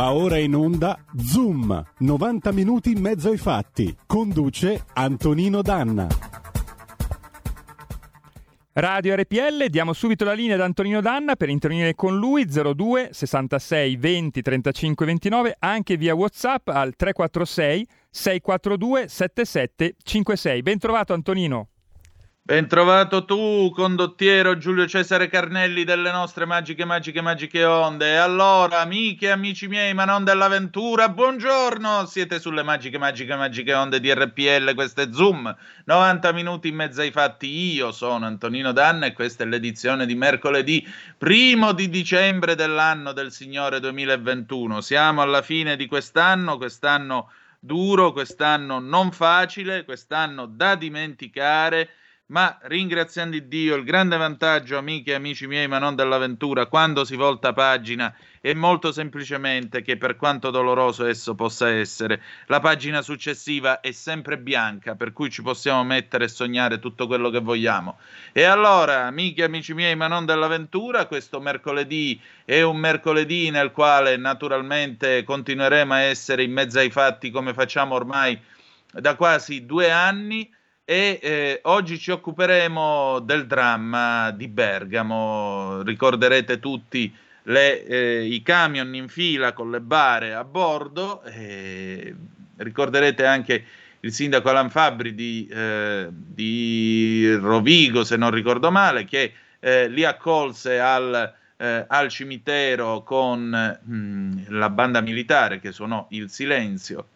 Va ora in onda Zoom, 90 minuti in mezzo ai fatti. Conduce Antonino Danna. Radio RPL, diamo subito la linea ad Antonino Danna per intervenire con lui 02 66 20 35 29 anche via WhatsApp al 346 642 7756. Ben trovato Antonino. Ben trovato tu, condottiero Giulio Cesare Carnelli delle nostre magiche, magiche, magiche onde. E allora, amiche e amici miei, ma non dell'avventura, buongiorno! Siete sulle magiche, magiche, magiche onde di RPL, questo è Zoom. 90 minuti in mezzo ai fatti. Io sono Antonino Danna e questa è l'edizione di mercoledì, primo di dicembre dell'anno del Signore 2021. Siamo alla fine di quest'anno, quest'anno duro, quest'anno non facile, quest'anno da dimenticare ma ringraziando Dio, il grande vantaggio, amiche e amici miei, ma non dell'avventura, quando si volta pagina, è molto semplicemente che per quanto doloroso esso possa essere, la pagina successiva è sempre bianca, per cui ci possiamo mettere e sognare tutto quello che vogliamo. E allora, amiche e amici miei, ma non dell'avventura, questo mercoledì è un mercoledì nel quale naturalmente continueremo a essere in mezzo ai fatti come facciamo ormai da quasi due anni e eh, oggi ci occuperemo del dramma di Bergamo. Ricorderete tutti le, eh, i camion in fila con le bare a bordo, eh, ricorderete anche il sindaco Alan Fabri di, eh, di Rovigo, se non ricordo male, che eh, li accolse al, eh, al cimitero con mh, mm, la banda militare che suonò il silenzio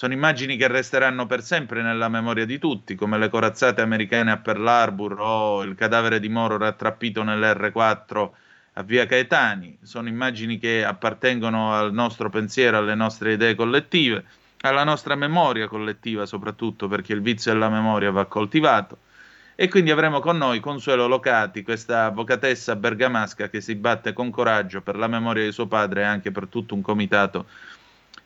sono immagini che resteranno per sempre nella memoria di tutti, come le corazzate americane a Pearl Harbor o il cadavere di Moro rattrappito nell'R4 a Via Caetani. Sono immagini che appartengono al nostro pensiero, alle nostre idee collettive, alla nostra memoria collettiva soprattutto, perché il vizio della memoria va coltivato. E quindi avremo con noi Consuelo Locati, questa avvocatessa bergamasca che si batte con coraggio per la memoria di suo padre e anche per tutto un comitato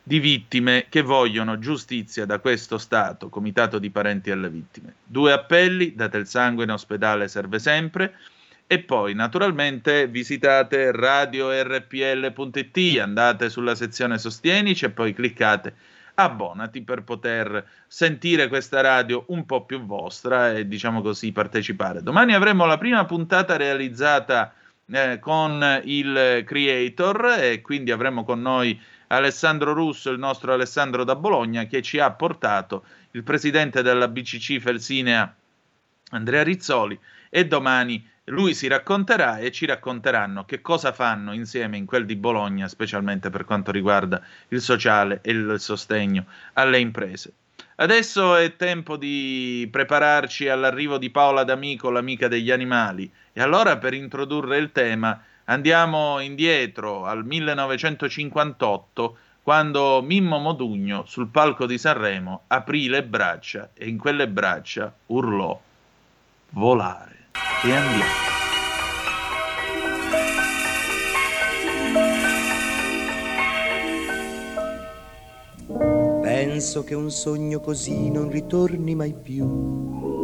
di vittime che vogliono giustizia da questo Stato, Comitato di Parenti alle Vittime. Due appelli, date il sangue in ospedale serve sempre, e poi naturalmente visitate radiorpl.it, andate sulla sezione Sostienici e poi cliccate abbonati per poter sentire questa radio un po' più vostra e diciamo così partecipare. Domani avremo la prima puntata realizzata eh, con il creator e quindi avremo con noi Alessandro Russo, il nostro Alessandro da Bologna, che ci ha portato il presidente della BCC Felsinea, Andrea Rizzoli, e domani lui si racconterà e ci racconteranno che cosa fanno insieme in quel di Bologna, specialmente per quanto riguarda il sociale e il sostegno alle imprese. Adesso è tempo di prepararci all'arrivo di Paola D'Amico, l'amica degli animali, e allora per introdurre il tema Andiamo indietro al 1958, quando Mimmo Modugno sul palco di Sanremo aprì le braccia e in quelle braccia urlò volare. E andiamo. Penso che un sogno così non ritorni mai più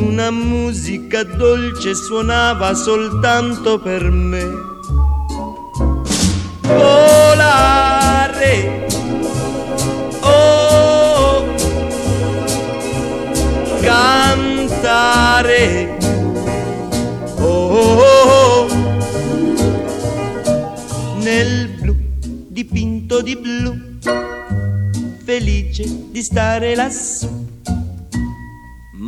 una musica dolce suonava soltanto per me. Volare, oh, cantare, oh, oh, oh, nel blu tutto di blu, felice di stare lassù.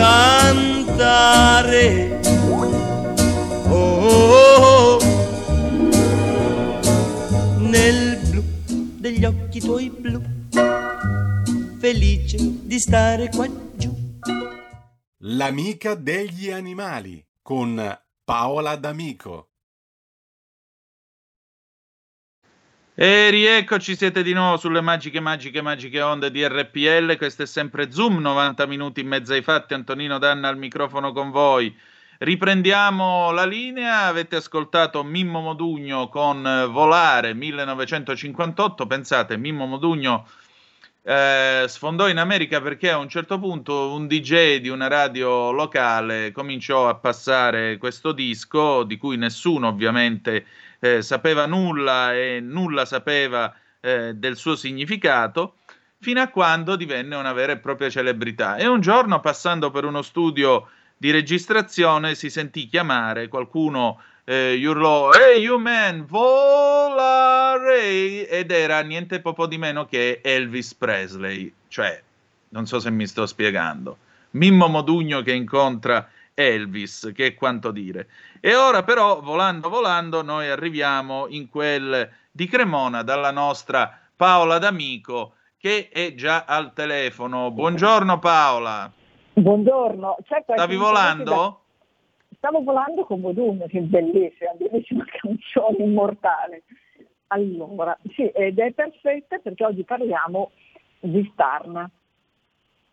cantare, oh, nel blu degli occhi tuoi blu felice di stare qua giù. L'amica degli animali con Paola D'Amico. E rieccoci, siete di nuovo sulle magiche, magiche, magiche onde di RPL. Questo è sempre Zoom, 90 minuti in mezzo ai fatti. Antonino Danna al microfono con voi. Riprendiamo la linea. Avete ascoltato Mimmo Modugno con Volare 1958. Pensate, Mimmo Modugno eh, sfondò in America perché a un certo punto un DJ di una radio locale cominciò a passare questo disco di cui nessuno ovviamente eh, sapeva nulla e nulla sapeva eh, del suo significato fino a quando divenne una vera e propria celebrità. E un giorno, passando per uno studio di registrazione, si sentì chiamare qualcuno eh, urlò Hey you man, volare! Ed era niente poco di meno che Elvis Presley. Cioè, non so se mi sto spiegando. Mimmo Modugno che incontra Elvis, che è quanto dire. E ora però, volando, volando, noi arriviamo in quel di Cremona dalla nostra Paola D'Amico che è già al telefono. Buongiorno Paola. Buongiorno. Stavi volando? Stavo volando con Modugno, che è bellissima, bellissima canzone immortale. Allora, sì, ed è perfetta perché oggi parliamo di Starna,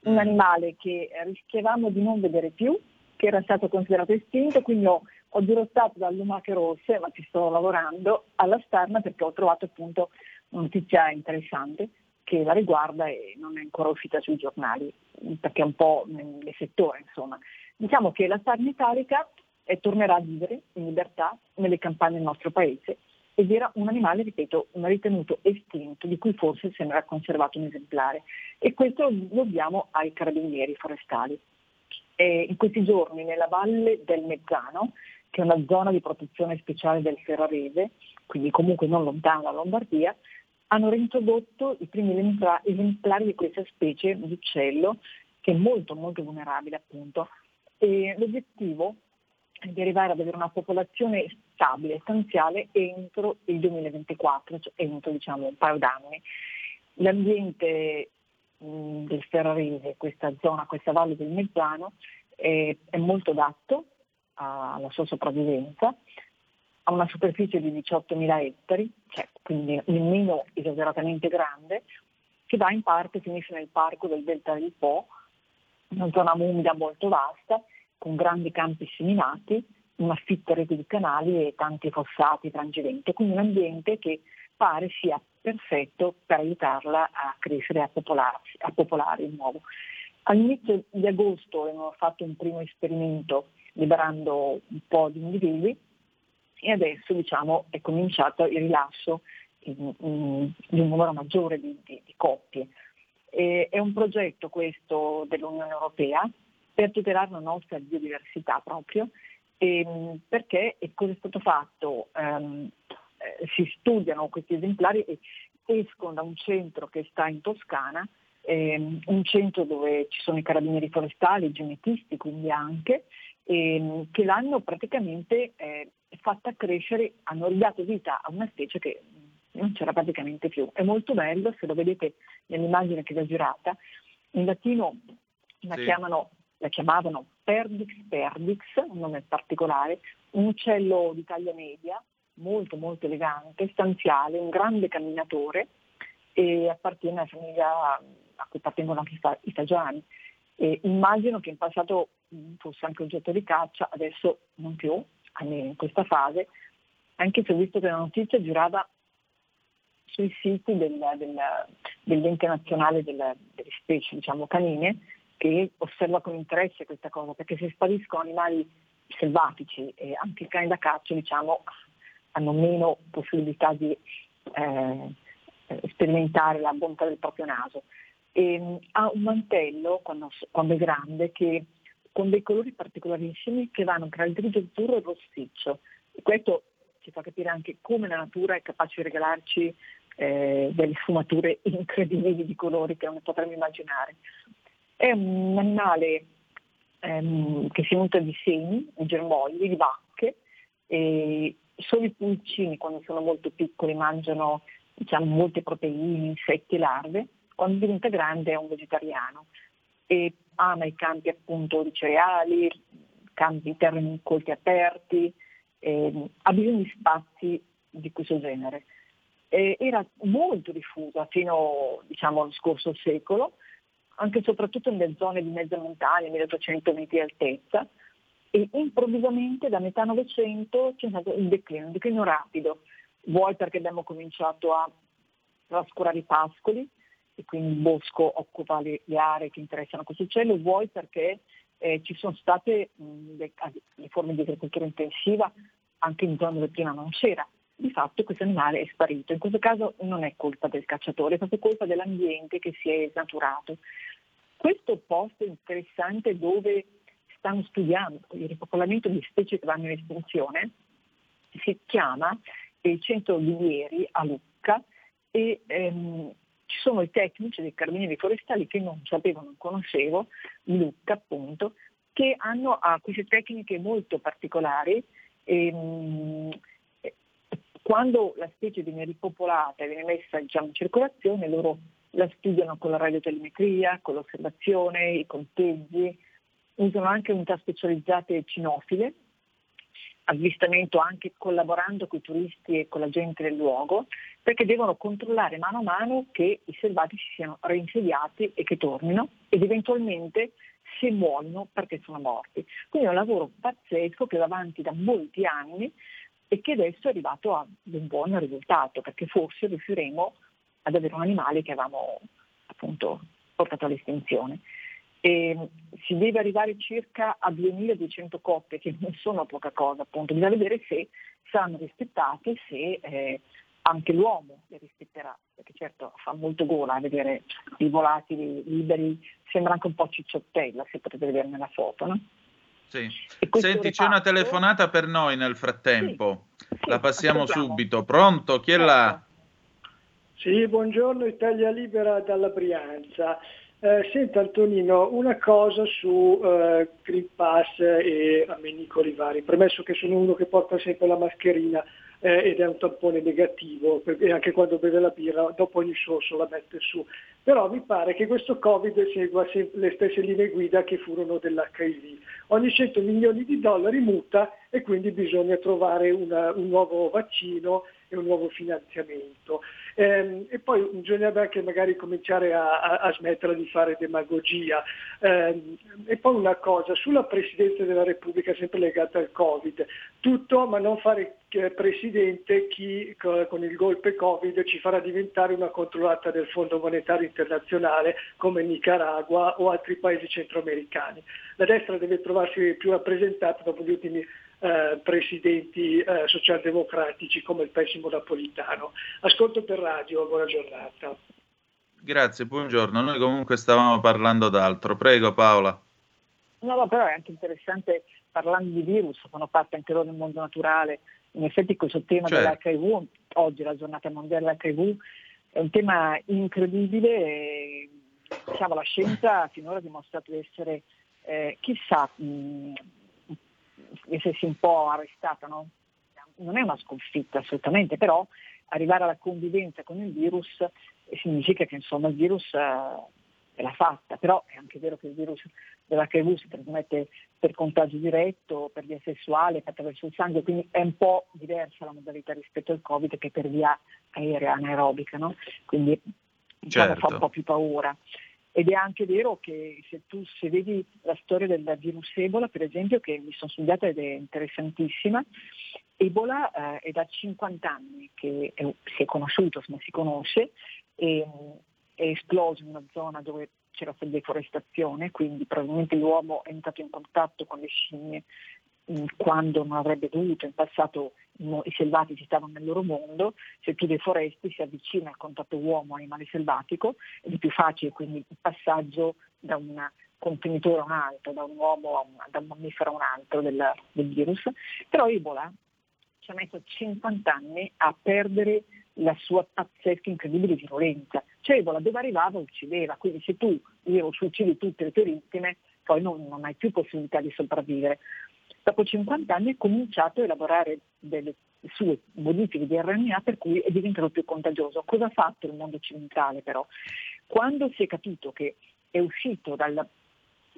un mm. animale che rischiavamo di non vedere più, che era stato considerato estinto, quindi ho, ho dirottato dalle lumache rosse, ma ci sto lavorando, alla Starna perché ho trovato appunto una notizia interessante che la riguarda e non è ancora uscita sui giornali, perché è un po' nel settore, insomma. Diciamo che la Starna italica eh, tornerà a vivere in libertà nelle campagne del nostro paese ed era un animale, ripeto, ritenuto estinto, di cui forse se ne era conservato un esemplare. E questo lo dobbiamo ai carabinieri forestali. E in questi giorni nella valle del Mezzano, che è una zona di protezione speciale del Ferrarese, quindi comunque non lontano dalla Lombardia, hanno reintrodotto i primi esemplari di questa specie di uccello che è molto molto vulnerabile appunto. E l'obiettivo di arrivare ad avere una popolazione stabile, stanziale entro il 2024, cioè entro diciamo, un paio d'anni. L'ambiente mh, del Ferrarese, questa zona, questa valle del Mezzano, è, è molto adatto alla sua sopravvivenza, ha una superficie di 18.000 ettari, cioè, quindi nemmeno esageratamente grande, che va in parte, finisce nel parco del Delta del Po, una zona umida molto vasta, con grandi campi seminati, una fitta rete di canali e tanti fossati frangiventi, quindi un ambiente che pare sia perfetto per aiutarla a crescere e a, popolarsi, a popolare di nuovo. All'inizio di agosto abbiamo fatto un primo esperimento liberando un po' di individui e adesso diciamo, è cominciato il rilascio in, di un numero maggiore di, di, di coppie. E, è un progetto questo dell'Unione Europea per tutelare la nostra biodiversità proprio, ehm, perché è stato fatto? Um, si studiano questi esemplari e escono da un centro che sta in Toscana, ehm, un centro dove ci sono i carabinieri forestali, i genetisti quindi anche, ehm, che l'hanno praticamente eh, fatta crescere, hanno ridato vita a una specie che non c'era praticamente più. È molto bello, se lo vedete nell'immagine che vi ho girata, in latino la sì. chiamano la chiamavano Perdix perdix, un nome particolare, un uccello di taglia media, molto molto elegante, stanziale, un grande camminatore e appartiene alla famiglia a cui appartengono anche i fagiani. E immagino che in passato fosse anche oggetto di caccia, adesso non più, almeno in questa fase, anche se ho visto che la notizia girava sui siti del, del, dell'ente nazionale delle, delle specie diciamo, canine che osserva con interesse questa cosa, perché se spariscono animali selvatici e anche i cani da caccia diciamo, hanno meno possibilità di eh, sperimentare la bontà del proprio naso. E, mm, ha un mantello quando, quando, è grande che, con dei colori particolarissimi che vanno tra il grigio azzurro e il rossiccio. E questo ci fa capire anche come la natura è capace di regalarci eh, delle sfumature incredibili di colori che non potremmo immaginare. È un animale ehm, che si nutre di semi, di germogli, di bacche, e solo i pulcini quando sono molto piccoli mangiano diciamo, molte proteine, insetti larve, quando diventa grande è un vegetariano. E ama i campi appunto di cereali, campi terreni incolti aperti, eh, ha bisogno di spazi di questo genere. Eh, era molto diffusa fino diciamo, allo scorso secolo, anche e soprattutto nelle zone di mezza montagna, 1800 metri di altezza, e improvvisamente da metà Novecento c'è stato un declino, un declino rapido, vuoi perché abbiamo cominciato a trascurare i pascoli e quindi il bosco occupa le, le aree che interessano questo uccello, vuoi perché eh, ci sono state mh, le, le, forme di agricoltura intensiva anche in zone dove prima non c'era. Di fatto questo animale è sparito. In questo caso non è colpa del cacciatore, è proprio colpa dell'ambiente che si è snaturato. Questo posto interessante dove stanno studiando il ripopolamento di specie che vanno in estinzione si chiama il Centro Olivieri a Lucca e ehm, ci sono i tecnici dei carabinieri forestali che non sapevo, non conoscevo, Lucca appunto, che hanno ah, queste tecniche molto particolari. Ehm, quando la specie viene ripopolata e viene messa diciamo, in circolazione, loro la studiano con la radiotelemetria, con l'osservazione, i conteggi, usano anche unità specializzate cinofile, avvistamento anche collaborando con i turisti e con la gente del luogo, perché devono controllare mano a mano che i selvatici siano reinsediati e che tornino ed eventualmente se muoiono perché sono morti. Quindi è un lavoro pazzesco che va avanti da molti anni e che adesso è arrivato a un buon risultato, perché forse riusciremo ad avere un animale che avevamo appunto portato all'estinzione. E si deve arrivare circa a 2200 coppie, che non sono poca cosa, appunto, bisogna vedere se saranno rispettate, se eh, anche l'uomo le rispetterà, perché certo fa molto gola vedere i volatili liberi, sembra anche un po' cicciottella, se potete vedere nella foto, no? Sì. Senti, reparto... c'è una telefonata per noi nel frattempo. Sì, la passiamo subito. Pronto? Chi è là? Sì, buongiorno Italia Libera dalla Brianza. Eh, senta Antonino, una cosa su eh, Green Pass e ammenicoli vari, premesso che sono uno che porta sempre la mascherina eh, ed è un tampone negativo, e anche quando beve la birra dopo ogni sorso la mette su, però mi pare che questo Covid segua le stesse linee guida che furono dell'HIV. Ogni 100 milioni di dollari muta e quindi bisogna trovare una, un nuovo vaccino e un nuovo finanziamento. Eh, e poi bisognerebbe anche magari cominciare a, a, a smettere di fare demagogia. Eh, e poi una cosa, sulla Presidenza della Repubblica, sempre legata al Covid, tutto ma non fare eh, Presidente chi con il golpe Covid ci farà diventare una controllata del Fondo Monetario Internazionale come Nicaragua o altri paesi centroamericani. La destra deve trovarsi più rappresentata dopo gli ultimi eh, presidenti eh, socialdemocratici come il pessimo Napolitano. Ascolto per radio, buona giornata. Grazie, buongiorno. Noi comunque stavamo parlando d'altro. Prego Paola. No, no, però è anche interessante parlando di virus, fanno parte anche loro del mondo naturale. In effetti questo tema certo. dell'HIV, oggi la giornata mondiale dell'HIV, è un tema incredibile e diciamo, la scienza finora ha dimostrato di essere, eh, chissà, mh, di essersi un po' arrestata, no? non è una sconfitta assolutamente, però arrivare alla convivenza con il virus significa che insomma il virus eh, la fatta, però è anche vero che il virus dell'HIV si trasmette per contagio diretto, per via sessuale, attraverso il sangue, quindi è un po' diversa la modalità rispetto al Covid che per via aerea anaerobica, no? quindi diciamo, certo. fa un po' più paura. Ed è anche vero che se tu se vedi la storia del virus Ebola, per esempio, che mi sono studiata ed è interessantissima, Ebola eh, è da 50 anni che è, si è conosciuto, ma si conosce, e, è esploso in una zona dove c'era deforestazione, quindi probabilmente l'uomo è entrato in contatto con le scimmie quando non avrebbe dovuto, in passato i selvatici stavano nel loro mondo, se tu deforesti si avvicina al contatto uomo-animale selvatico è più facile quindi il passaggio da un contenitore a un altro, da un uomo a un, da un mammifero a un altro del, del virus, però Ebola ci ha messo 50 anni a perdere la sua pazzesca, incredibile virulenza. Cioè Ebola dove arrivava uccideva, quindi se tu virus uccidi tutte le tue vittime, poi non, non hai più possibilità di sopravvivere dopo 50 anni ha cominciato a elaborare delle sue modifiche di RNA per cui è diventato più contagioso. Cosa ha fatto il mondo occidentale però? Quando si è capito che è uscito dal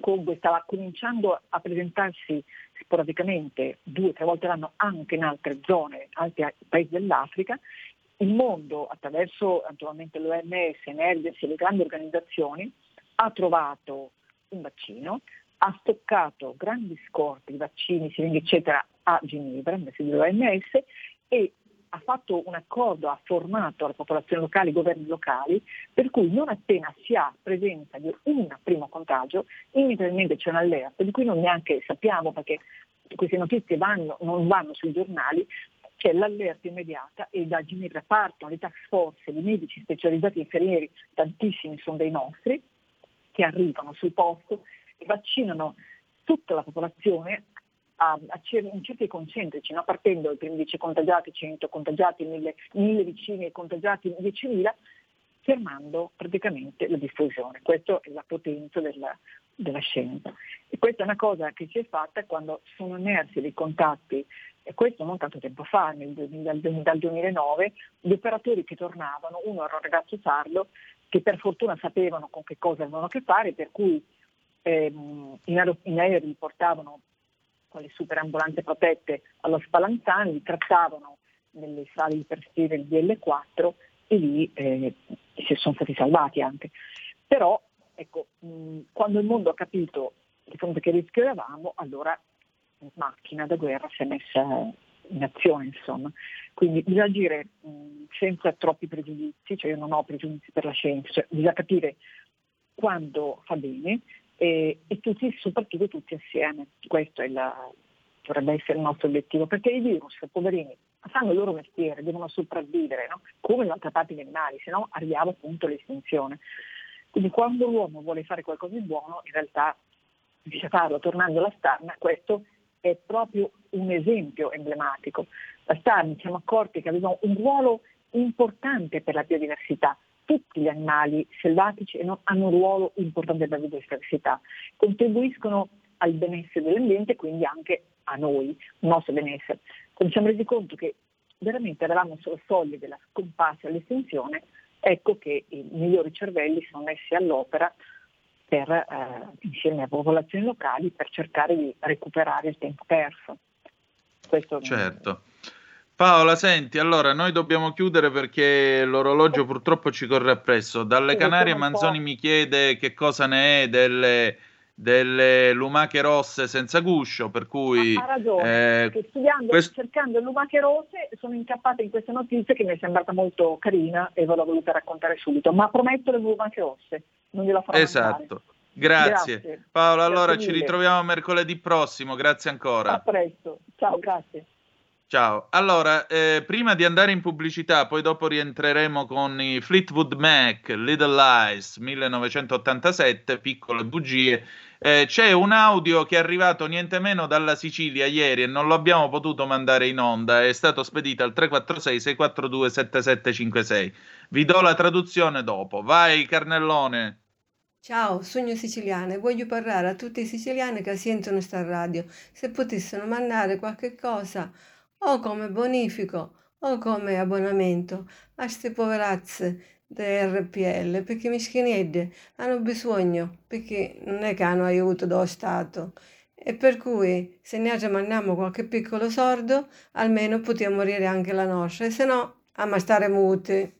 Congo e stava cominciando a presentarsi sporadicamente due o tre volte l'anno anche in altre zone, altri paesi dell'Africa, il mondo attraverso naturalmente l'OMS, Nerdes e le grandi organizzazioni ha trovato un vaccino, ha stoccato grandi scorte di vaccini, siringhe eccetera a Ginevra, nella sede dell'OMS e ha fatto un accordo, ha formato la popolazione locale, i governi locali, per cui non appena si ha presenza di un primo contagio, immediatamente c'è un'allerta di cui non neanche sappiamo perché queste notizie vanno, non vanno sui giornali, c'è l'allerta immediata e da Ginevra partono le task force, i medici specializzati infermieri, tantissimi sono dei nostri, che arrivano sul posto vaccinano tutta la popolazione a, a cerchi concentrici, no? partendo dai primi 10 contagiati, 100 contagiati, 1000, 1000 vicini e contagiati, 10.000, fermando praticamente la diffusione. Questa è la potenza della, della scienza. E questa è una cosa che si è fatta quando sono emersi dei contatti, e questo non tanto tempo fa, nel, dal, dal 2009, gli operatori che tornavano, uno era un ragazzo sardo, che per fortuna sapevano con che cosa avevano a che fare, per cui ehm, in, aer- in aereo li portavano con le superambulanze protette allo Spallanzani, li trattavano nelle sale di persino il DL4 e lì eh, si sono stati salvati anche. Però ecco, mh, quando il mondo ha capito di fronte che rischio eravamo, allora macchina da guerra si è messa in azione, insomma. Quindi bisogna agire mh, senza troppi pregiudizi, cioè io non ho pregiudizi per la scienza, cioè bisogna capire quando fa bene e, e tutti, soprattutto tutti assieme. Questo la, dovrebbe essere il nostro obiettivo, perché i virus, poverini, fanno il loro mestiere, devono sopravvivere, no? come in altre parti degli animali, se no arriviamo appunto all'estinzione. Quindi quando l'uomo vuole fare qualcosa di buono, in realtà riesce a farlo tornando alla Starna, questo è proprio un esempio emblematico. La Starna ci siamo accorti che aveva un ruolo importante per la biodiversità, tutti gli animali selvatici hanno un ruolo importante per la biodiversità, contribuiscono al benessere dell'ambiente e quindi anche a noi, il nostro benessere. Quando ci siamo resi conto che veramente eravamo sulla soglia della scomparsa e dell'estinzione, ecco che i migliori cervelli sono messi all'opera per, eh, insieme alle popolazioni locali per cercare di recuperare il tempo perso. Questo certo. Paola, senti, allora noi dobbiamo chiudere perché l'orologio purtroppo ci corre appresso. Dalle Canarie Manzoni mi chiede che cosa ne è delle, delle lumache rosse senza guscio, per cui... Ha ragione, eh, studiando, quest... cercando lumache rosse sono incappata in questa notizia che mi è sembrata molto carina e ve l'ho voluta raccontare subito, ma prometto le lumache rosse, non gliela farò Esatto. Grazie. grazie. Paola, grazie allora mille. ci ritroviamo mercoledì prossimo, grazie ancora. A presto, ciao, grazie. Ciao, allora, eh, prima di andare in pubblicità, poi dopo rientreremo con i Fleetwood Mac, Little Lies 1987, piccole bugie. Eh, c'è un audio che è arrivato niente meno dalla Sicilia ieri e non lo abbiamo potuto mandare in onda, è stato spedito al 346-642-7756. Vi do la traduzione dopo. Vai, Carnellone. Ciao, sogno siciliano e voglio parlare a tutti i siciliani che sentono sta radio. Se potessero mandare qualche cosa o come bonifico! O come abbonamento a queste poverazze RPL perché mischinedde hanno bisogno perché non è che hanno aiuto dallo Stato. E per cui se ne mandiamo qualche piccolo sordo almeno possiamo morire anche la nostra e se no a stare muti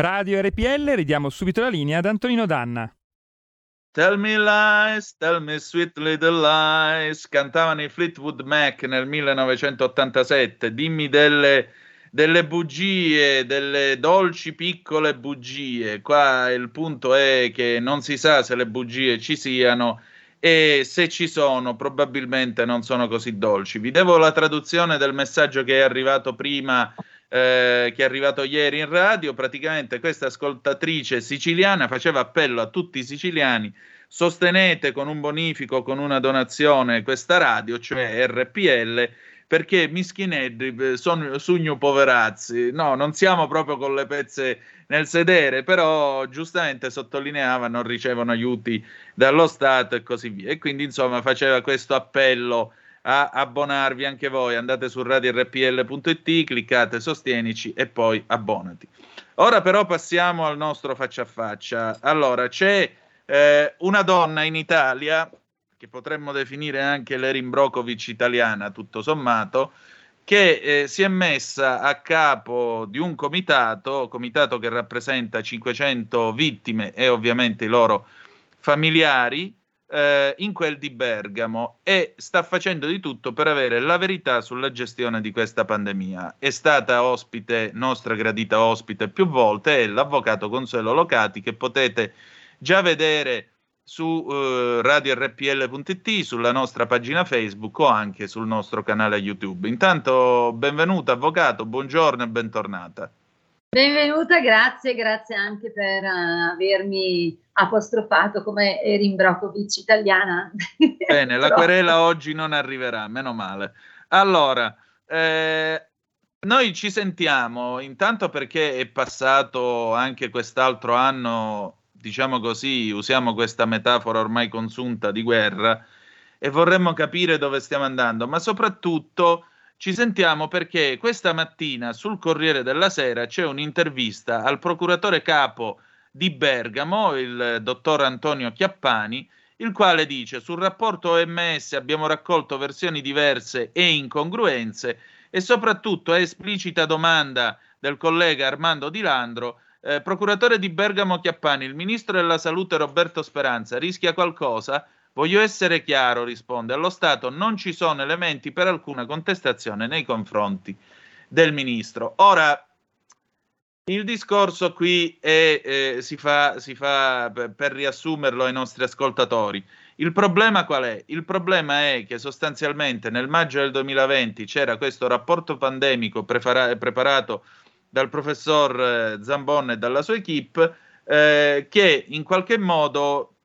Radio RPL, ridiamo subito la linea ad Antonino Danna. Tell me lies, tell me sweet little lies, cantavano i Fleetwood Mac nel 1987. Dimmi delle, delle bugie, delle dolci piccole bugie. Qua il punto è che non si sa se le bugie ci siano e se ci sono probabilmente non sono così dolci. Vi devo la traduzione del messaggio che è arrivato prima, eh, che è arrivato ieri in radio. Praticamente questa ascoltatrice siciliana faceva appello a tutti i siciliani sostenete con un bonifico, con una donazione questa radio, cioè RPL, perché mischineddi sono sugno poverazzi. No, non siamo proprio con le pezze nel sedere, però giustamente sottolineava non ricevono aiuti dallo Stato e così via. E quindi insomma faceva questo appello a abbonarvi anche voi. Andate su radiorpl.it, cliccate sostienici e poi abbonati. Ora però passiamo al nostro faccia a faccia. Allora, c'è eh, una donna in Italia, che potremmo definire anche l'Erin Brokovic italiana, tutto sommato, che eh, si è messa a capo di un comitato, comitato che rappresenta 500 vittime e ovviamente i loro familiari, eh, in quel di Bergamo e sta facendo di tutto per avere la verità sulla gestione di questa pandemia. È stata ospite, nostra gradita ospite più volte, è l'avvocato Consuelo Locati che potete già vedere su eh, radiorpl.it, sulla nostra pagina Facebook o anche sul nostro canale YouTube. Intanto benvenuta avvocato, buongiorno e bentornata. Benvenuta, grazie, grazie anche per uh, avermi apostrofato come Erin Brokovic italiana. Bene, la querela oggi non arriverà, meno male. Allora, eh, noi ci sentiamo intanto perché è passato anche quest'altro anno, diciamo così, usiamo questa metafora ormai consunta di guerra e vorremmo capire dove stiamo andando, ma soprattutto ci sentiamo perché questa mattina sul Corriere della Sera c'è un'intervista al procuratore capo di Bergamo, il dottor Antonio Chiappani, il quale dice sul rapporto OMS abbiamo raccolto versioni diverse e incongruenze e soprattutto a esplicita domanda del collega Armando Di Landro, eh, procuratore di Bergamo Chiappani, il ministro della salute Roberto Speranza rischia qualcosa? Voglio essere chiaro, risponde, allo Stato non ci sono elementi per alcuna contestazione nei confronti del ministro. Ora, il discorso qui è, eh, si fa, si fa per, per riassumerlo ai nostri ascoltatori. Il problema qual è? Il problema è che sostanzialmente nel maggio del 2020 c'era questo rapporto pandemico prepara- preparato dal professor eh, Zambon e dalla sua equip eh, che in qualche modo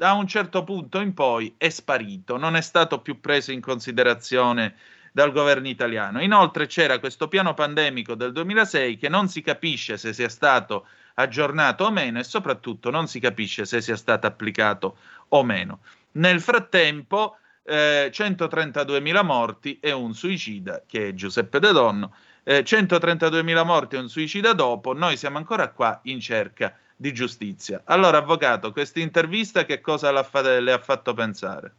da un certo punto in poi è sparito, non è stato più preso in considerazione dal governo italiano. Inoltre c'era questo piano pandemico del 2006 che non si capisce se sia stato aggiornato o meno e soprattutto non si capisce se sia stato applicato o meno. Nel frattempo eh, 132.000 morti e un suicida che è Giuseppe De Donno, eh, 132.000 morti e un suicida dopo, noi siamo ancora qua in cerca di giustizia. Allora, avvocato, questa intervista che cosa le ha fatto pensare?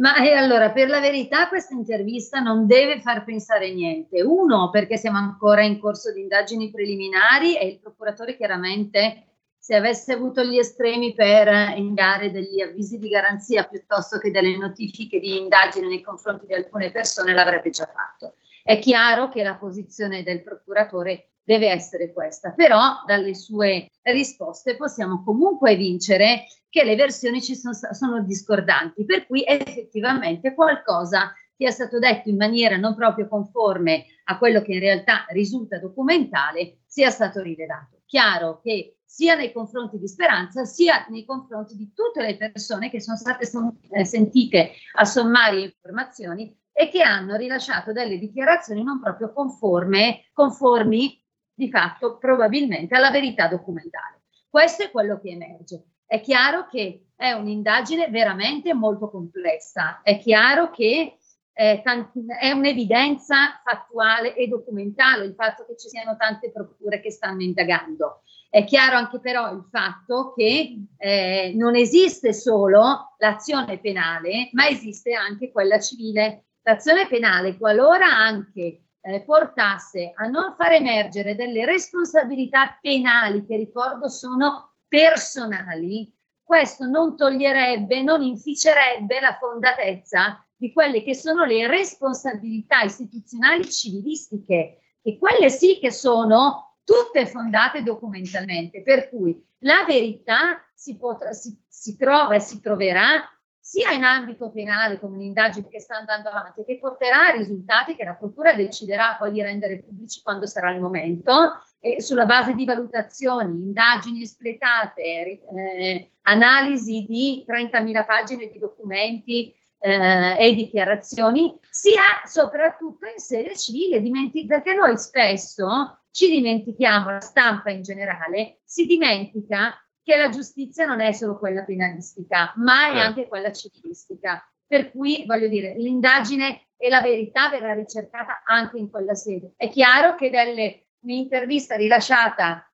Ma eh, allora, per la verità, questa intervista non deve far pensare niente. Uno, perché siamo ancora in corso di indagini preliminari e il procuratore chiaramente, se avesse avuto gli estremi per eh, indare degli avvisi di garanzia piuttosto che delle notifiche di indagine nei confronti di alcune persone, l'avrebbe già fatto. È chiaro che la posizione del procuratore deve essere questa, però dalle sue risposte possiamo comunque vincere che le versioni ci sono, sono discordanti, per cui effettivamente qualcosa è stato detto in maniera non proprio conforme a quello che in realtà risulta documentale sia stato rilevato. Chiaro che sia nei confronti di Speranza sia nei confronti di tutte le persone che sono state eh, sentite a sommarie informazioni e che hanno rilasciato delle dichiarazioni non proprio conforme, conformi di fatto probabilmente alla verità documentale. Questo è quello che emerge. È chiaro che è un'indagine veramente molto complessa, è chiaro che eh, tant- è un'evidenza fattuale e documentale il fatto che ci siano tante procure che stanno indagando. È chiaro anche però il fatto che eh, non esiste solo l'azione penale, ma esiste anche quella civile. L'azione penale, qualora anche eh, portasse a non far emergere delle responsabilità penali, che ricordo sono personali, questo non toglierebbe, non inficerebbe la fondatezza di quelle che sono le responsabilità istituzionali civilistiche, e quelle sì che sono tutte fondate documentalmente, per cui la verità si, potrà, si, si trova e si troverà sia in ambito penale come un'indagine che sta andando avanti, che porterà a risultati che la Procura deciderà poi di rendere pubblici quando sarà il momento, e sulla base di valutazioni, indagini espletate, eh, analisi di 30.000 pagine di documenti eh, e dichiarazioni, sia soprattutto in sede civile, dimenti- perché noi spesso ci dimentichiamo, la stampa in generale, si dimentica che la giustizia non è solo quella penalistica, ma è Certo. anche quella civilistica. per cui voglio dire, l'indagine e la verità verrà ricercata anche in quella sede. È chiaro che delle, un'intervista rilasciata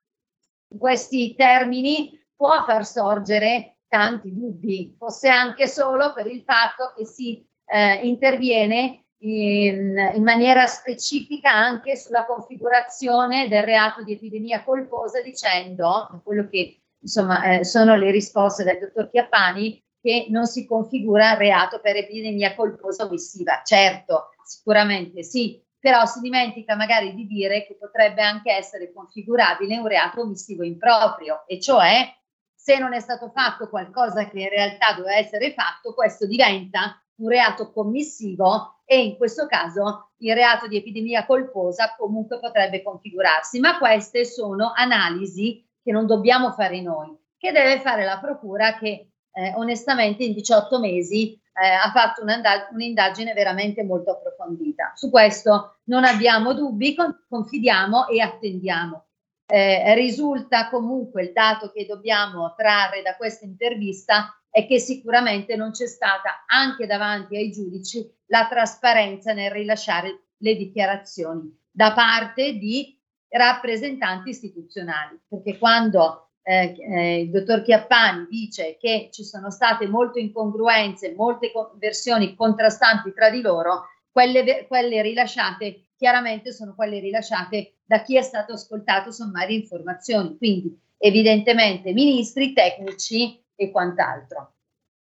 in questi termini può far sorgere tanti dubbi, fosse anche solo per il fatto che si eh, interviene in, in maniera specifica anche sulla configurazione del reato di epidemia colposa dicendo quello che insomma eh, sono le risposte del dottor Chiappani che non si configura reato per epidemia colposa omissiva. Certo, sicuramente sì, però si dimentica magari di dire che potrebbe anche essere configurabile un reato omissivo improprio, e cioè se non è stato fatto qualcosa che in realtà doveva essere fatto, questo diventa un reato commissivo e in questo caso il reato di epidemia colposa comunque potrebbe configurarsi. Ma queste sono analisi che non dobbiamo fare noi, che deve fare la procura che eh, onestamente in 18 mesi eh, ha fatto un'indag- un'indagine veramente molto approfondita. Su questo non abbiamo dubbi, con- confidiamo e attendiamo. Eh, risulta comunque il dato che dobbiamo trarre da questa intervista è che sicuramente non c'è stata anche davanti ai giudici la trasparenza nel rilasciare le dichiarazioni da parte di rappresentanti istituzionali, perché quando eh, eh, il dottor Chiappani dice che ci sono state molte incongruenze, molte co- versioni contrastanti tra di loro, quelle, quelle rilasciate chiaramente sono quelle rilasciate da chi è stato ascoltato sommarie informazioni, quindi evidentemente ministri, tecnici e quant'altro.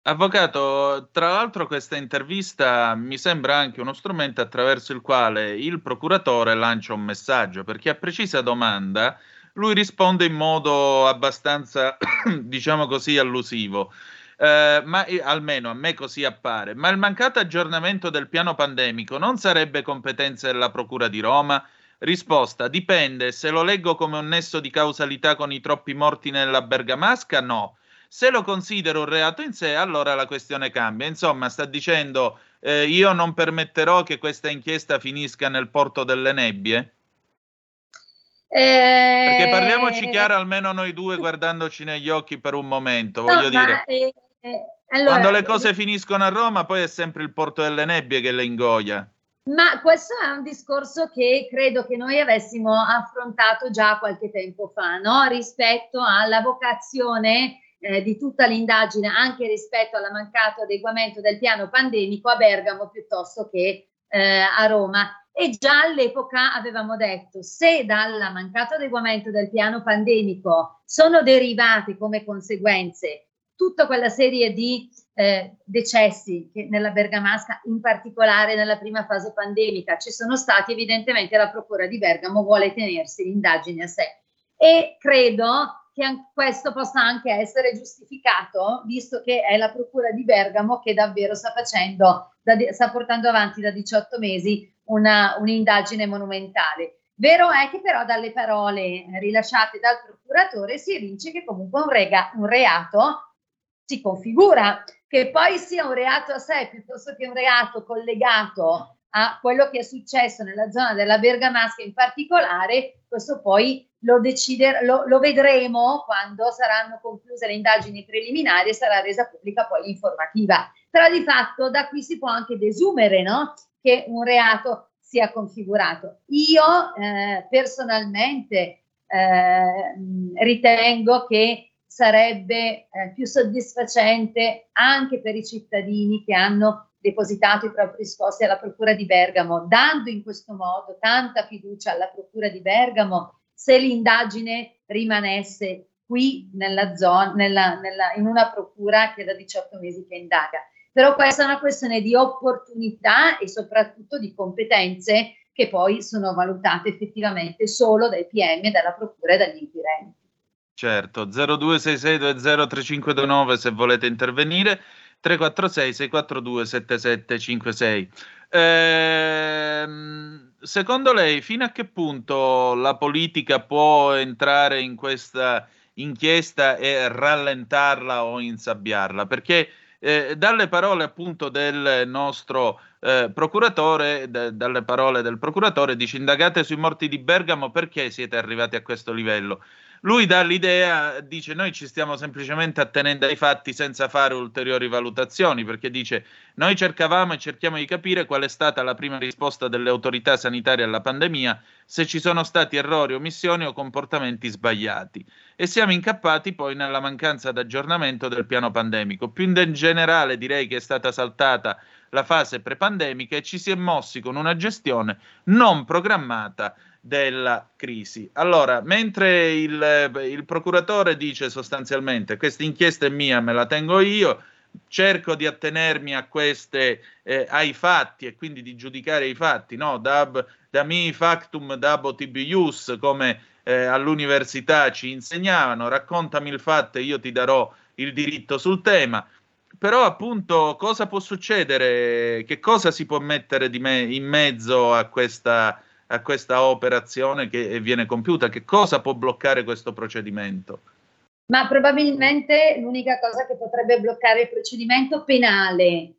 Avvocato, tra l'altro questa intervista mi sembra anche uno strumento attraverso il quale il procuratore lancia un messaggio, perché a precisa domanda lui risponde in modo abbastanza, diciamo così, allusivo. Eh, ma eh, almeno a me così appare. Ma il mancato aggiornamento del piano pandemico non sarebbe competenza della Procura di Roma? Risposta: dipende. Se lo leggo come un nesso di causalità con i troppi morti nella Bergamasca, no. Se lo considero un reato in sé, allora la questione cambia. Insomma, sta dicendo eh, io non permetterò che questa inchiesta finisca nel porto delle nebbie? Perché parliamoci chiaro almeno noi due guardandoci negli occhi per un momento, voglio No, dire. eh, eh, allora, Quando le cose finiscono a Roma, poi è sempre il porto delle nebbie che le ingoia. Ma questo è un discorso che credo che noi avessimo affrontato già qualche tempo fa, no? rispetto alla vocazione eh, di tutta l'indagine, anche rispetto al mancato adeguamento del piano pandemico a Bergamo piuttosto che eh, a Roma. E già all'epoca avevamo detto, se dal mancato adeguamento del piano pandemico sono derivate come conseguenze tutta quella serie di eh, decessi che nella Bergamasca, in particolare nella prima fase pandemica, ci sono stati, evidentemente la Procura di Bergamo vuole tenersi l'indagine a sé. E credo che questo possa anche essere giustificato, visto che è la Procura di Bergamo che davvero sta facendo, sta portando avanti da 18 mesi una, un'indagine monumentale. Vero è che però dalle parole rilasciate dal procuratore si evince che comunque un, rega- un reato si configura, che poi sia un reato a sé piuttosto che un reato collegato a quello che è successo nella zona della Bergamasca in particolare, questo poi lo, decide, lo, lo vedremo quando saranno concluse le indagini preliminari e sarà resa pubblica poi l'informativa. Però di fatto da qui si può anche desumere no? che un reato sia configurato. Io eh, personalmente eh, ritengo che sarebbe eh, più soddisfacente anche per i cittadini che hanno depositato i propri risposti alla Procura di Bergamo, dando in questo modo tanta fiducia alla Procura di Bergamo, se l'indagine rimanesse qui nella zona, nella, nella, in una procura che da 18 mesi che indaga. Però questa è una questione di opportunità e soprattutto di competenze che poi sono valutate effettivamente solo dai PM, dalla Procura e dagli inquirenti. Certo, 0266203529 se volete intervenire, 346 642 7756. Ehm, secondo lei, fino a che punto la politica può entrare in questa inchiesta e rallentarla o insabbiarla? Perché eh, dalle parole appunto del nostro eh, procuratore, d- dalle parole del procuratore, dice indagate sui morti di Bergamo perché siete arrivati a questo livello? Lui dà l'idea, dice noi ci stiamo semplicemente attenendo ai fatti senza fare ulteriori valutazioni, perché dice noi cercavamo e cerchiamo di capire qual è stata la prima risposta delle autorità sanitarie alla pandemia, se ci sono stati errori, omissioni o comportamenti sbagliati. E siamo incappati poi nella mancanza d'aggiornamento del piano pandemico. Più in generale direi che è stata saltata la fase prepandemica e ci si è mossi con una gestione non programmata della crisi. Allora, mentre il, il procuratore dice sostanzialmente questa inchiesta è mia, me la tengo io, cerco di attenermi a queste, eh, ai fatti e quindi di giudicare i fatti, no? Dab, da mi factum dabo tibius, come eh, all'università ci insegnavano, raccontami il fatto e io ti darò il diritto sul tema. Però appunto cosa può succedere? Che cosa si può mettere di me in mezzo a questa, a questa operazione che viene compiuta? Che cosa può bloccare questo procedimento? Ma probabilmente l'unica cosa che potrebbe bloccare il procedimento penale,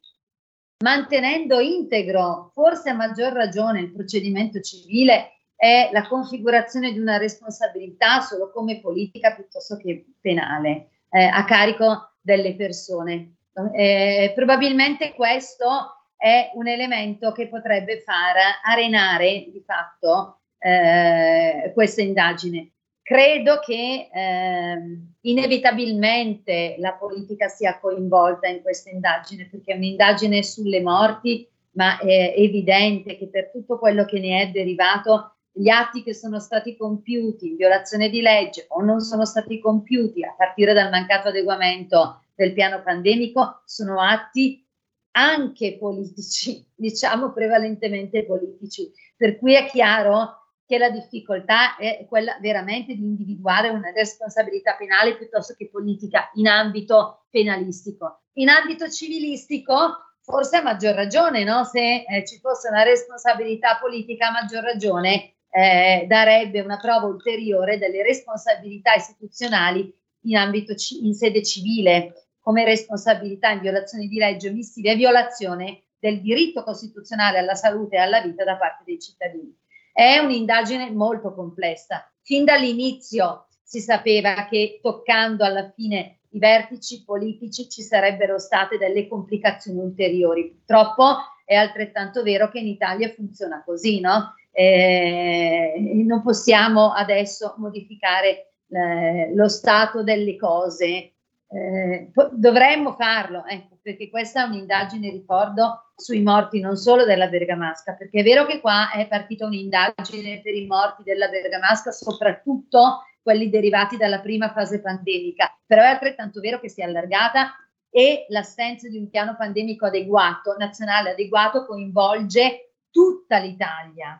mantenendo integro, forse a maggior ragione, il procedimento civile, è la configurazione di una responsabilità solo come politica piuttosto che penale eh, a carico delle persone. Eh, probabilmente questo è un elemento che potrebbe far arenare di fatto eh, questa indagine. Credo che eh, inevitabilmente la politica sia coinvolta in questa indagine perché è un'indagine sulle morti, ma è evidente che per tutto quello che ne è derivato, gli atti che sono stati compiuti in violazione di legge o non sono stati compiuti a partire dal mancato adeguamento del piano pandemico sono atti anche politici, diciamo prevalentemente politici. Per cui è chiaro che la difficoltà è quella veramente di individuare una responsabilità penale piuttosto che politica in ambito penalistico. In ambito civilistico, forse a maggior ragione, no? se eh, ci fosse una responsabilità politica, a maggior ragione eh, darebbe una prova ulteriore delle responsabilità istituzionali in ambito in sede civile, come responsabilità in violazione di legge omissive e violazione del diritto costituzionale alla salute e alla vita da parte dei cittadini. È un'indagine molto complessa. Fin dall'inizio si sapeva che toccando alla fine i vertici politici ci sarebbero state delle complicazioni ulteriori. Purtroppo è altrettanto vero che in Italia funziona così, no? Eh, non possiamo adesso modificare eh, lo stato delle cose. Eh, dovremmo farlo, ecco, perché questa è un'indagine, ricordo, sui morti non solo della Bergamasca, perché è vero che qua è partita un'indagine per i morti della Bergamasca, soprattutto quelli derivati dalla prima fase pandemica, però è altrettanto vero che si è allargata e l'assenza di un piano pandemico adeguato, nazionale adeguato, coinvolge tutta l'Italia,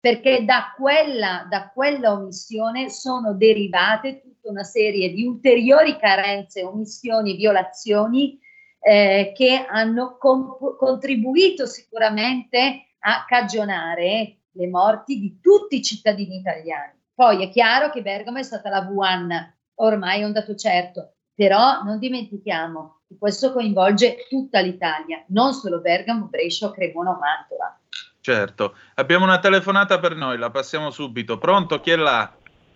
perché da quella, da quella omissione sono derivate tutta una serie di ulteriori carenze, omissioni, violazioni eh, che hanno comp- contribuito sicuramente a cagionare le morti di tutti i cittadini italiani. Poi è chiaro che Bergamo è stata la V1, ormai è un dato certo, però non dimentichiamo che questo coinvolge tutta l'Italia, non solo Bergamo, Brescia, Cremona o Mantova. Certo. Abbiamo una telefonata per noi, la passiamo subito. Pronto? Chi è là?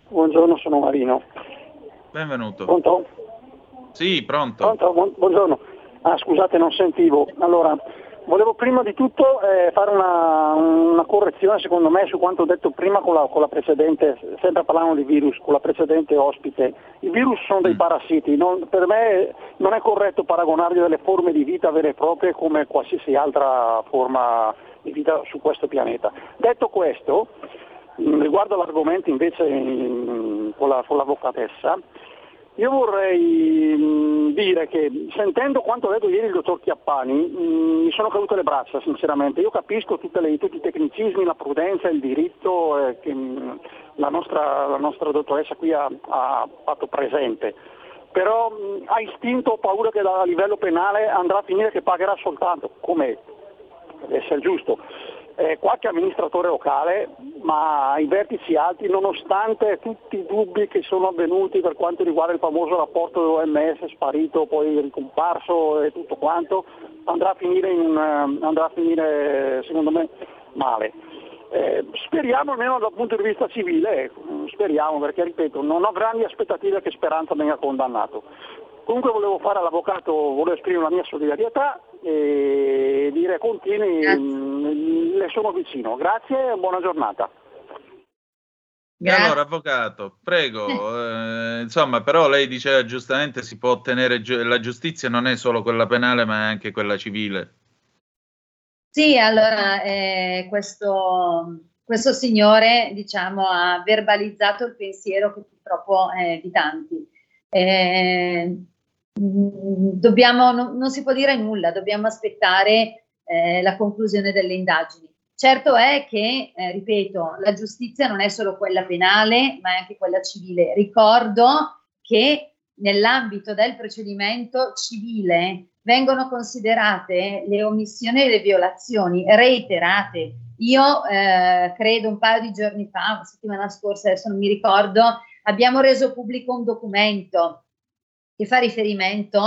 Buongiorno, sono Marino. Benvenuto. Pronto? Sì, pronto. Pronto? Buon- buongiorno. Ah, scusate, non sentivo. Allora, volevo prima di tutto eh, fare una, una correzione, secondo me, su quanto ho detto prima con la, con la precedente, sempre parlando di virus, con la precedente ospite. I virus sono dei parassiti, non- per me non è corretto paragonarli a delle forme di vita vere e proprie come qualsiasi altra forma di vita su questo pianeta. Detto questo, mh, riguardo all'argomento invece mh, con, la, con l'avvocatessa, io vorrei mh, dire che sentendo quanto ha detto ieri il dottor Chiappani mh, mi sono cadute le braccia sinceramente. Io capisco le- tutti i tecnicismi, la prudenza, il diritto eh, che mh, la, nostra, la nostra dottoressa qui ha, ha fatto presente. Però ha istinto, paura che a livello penale andrà a finire che pagherà soltanto, come deve essere giusto, eh, qualche amministratore locale, ma ai vertici alti, nonostante tutti i dubbi che sono avvenuti per quanto riguarda il famoso rapporto dell'OMS sparito, poi ricomparso e tutto quanto, andrà a finire, in eh, andrà a finire secondo me male. Eh, speriamo almeno dal punto di vista civile, ecco, speriamo perché ripeto, non ho grandi aspettative che Speranza venga condannato. Comunque volevo fare all'avvocato, volevo esprimere la mia solidarietà e dire continui, le sono vicino. Grazie e buona giornata. E allora, avvocato, prego, eh, insomma, però lei diceva giustamente si può ottenere giu- la giustizia non è solo quella penale ma è anche quella civile. Sì, allora eh, questo, questo signore diciamo, ha verbalizzato il pensiero che purtroppo è di tanti. Eh, dobbiamo, non, non si può dire nulla, dobbiamo aspettare eh, la conclusione delle indagini. Certo è che, eh, ripeto, la giustizia non è solo quella penale, ma è anche quella civile. Ricordo che nell'ambito del procedimento civile vengono considerate le omissioni e le violazioni reiterate. Io eh, credo un paio di giorni fa, una settimana scorsa, adesso non mi ricordo, abbiamo reso pubblico un documento che fa riferimento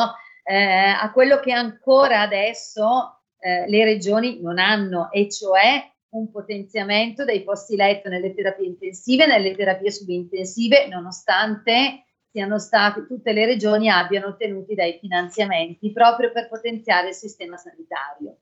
eh, a quello che ancora adesso eh, le regioni non hanno, e cioè un potenziamento dei posti letto nelle terapie intensive e nelle terapie subintensive, nonostante siano state tutte le regioni abbiano ottenuti dei finanziamenti proprio per potenziare il sistema sanitario.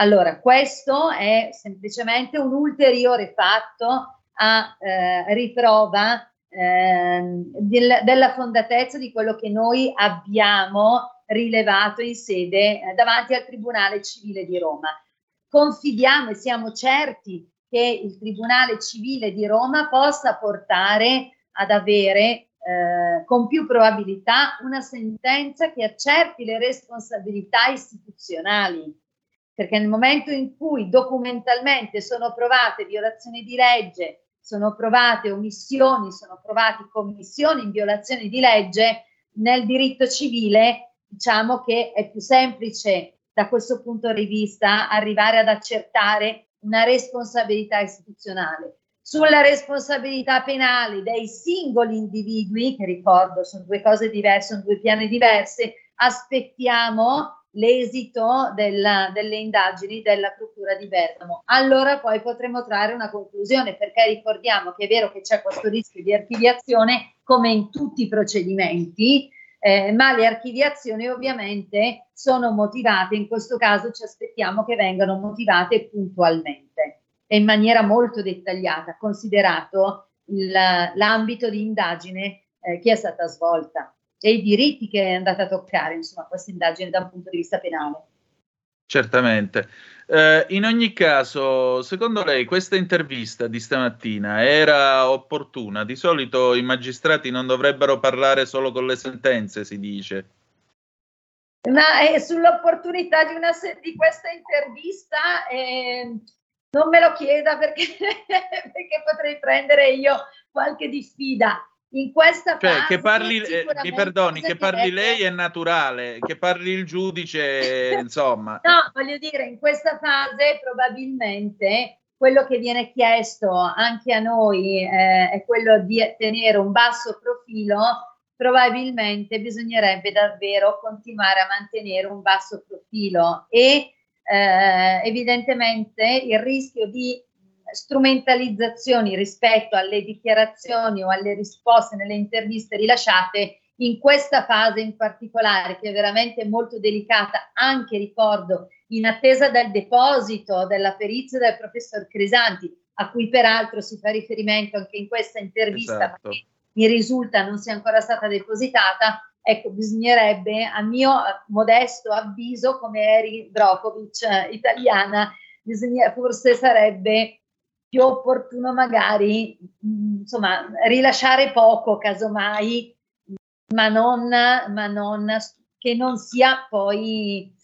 Allora, questo è semplicemente un ulteriore fatto a eh, riprova ehm, del- della fondatezza di quello che noi abbiamo rilevato in sede eh, davanti al Tribunale Civile di Roma. Confidiamo e siamo certi che il Tribunale Civile di Roma possa portare ad avere eh, con più probabilità una sentenza che accerti le responsabilità istituzionali, perché nel momento in cui documentalmente sono provate violazioni di legge, sono provate omissioni, sono provate commissioni in violazione di legge, nel diritto civile diciamo che è più semplice da questo punto di vista arrivare ad accertare una responsabilità istituzionale. Sulla responsabilità penale dei singoli individui, che ricordo sono due cose diverse, sono due piani diversi, aspettiamo l'esito della- delle indagini della Procura di Bergamo. Allora poi potremo trarre una conclusione, perché ricordiamo che è vero che c'è questo rischio di archiviazione, come in tutti i procedimenti, eh, ma le archiviazioni ovviamente sono motivate, in questo caso ci aspettiamo che vengano motivate puntualmente e in maniera molto dettagliata, considerato il- l'ambito di indagine eh, che è stata svolta e i diritti che è andata a toccare, insomma, questa indagine da un punto di vista penale. Certamente. Eh, in ogni caso, secondo lei questa intervista di stamattina era opportuna? Di solito i magistrati non dovrebbero parlare solo con le sentenze, si dice. Ma eh, sull'opportunità di, una di questa intervista eh, non me lo chieda perché, perché potrei prendere io qualche diffida. In questa Cioè, fase che parli, eh, mi perdoni, che parli lei è naturale, che parli il giudice, insomma. No, voglio dire, in questa fase probabilmente quello che viene chiesto anche a noi eh, è quello di tenere un basso profilo, probabilmente bisognerebbe davvero continuare a mantenere un basso profilo e eh, evidentemente il rischio di strumentalizzazioni rispetto alle dichiarazioni o alle risposte nelle interviste rilasciate in questa fase in particolare, che è veramente molto delicata, anche ricordo in attesa del deposito della perizia del professor Crisanti, a cui peraltro si fa riferimento anche in questa intervista, Esatto. che mi risulta non sia ancora stata depositata. Ecco, bisognerebbe, a mio modesto avviso, come Eri Brokovic, eh, italiana, bisogna, forse sarebbe più opportuno magari, mh, insomma, rilasciare poco, casomai, ma non, ma non che non sia poi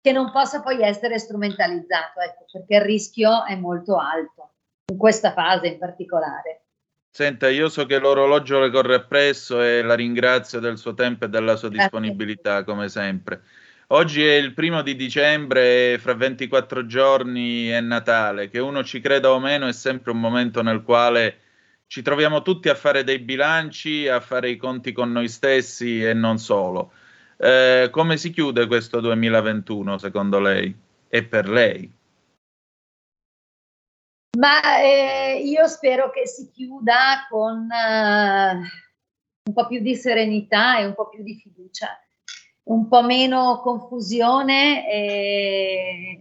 che non possa poi essere strumentalizzato, ecco, perché il rischio è molto alto in questa fase in particolare. Senta, io so che l'orologio le corre appresso e la ringrazio del suo tempo e della sua disponibilità, come sempre. Oggi è il primo di dicembre e fra 24 giorni è Natale, che uno ci creda o meno è sempre un momento nel quale ci troviamo tutti a fare dei bilanci, a fare i conti con noi stessi e non solo. Eh, come si chiude questo 2021 secondo lei? E per lei? Ma eh, io spero che si chiuda con eh, un po' più di serenità e un po' più di fiducia, un po' meno confusione e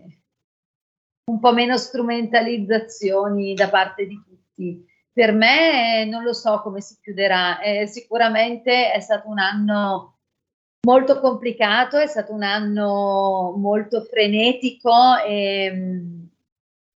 un po' meno strumentalizzazioni da parte di tutti. Per me eh, non lo so come si chiuderà, eh, sicuramente è stato un anno molto complicato, è stato un anno molto frenetico e mh,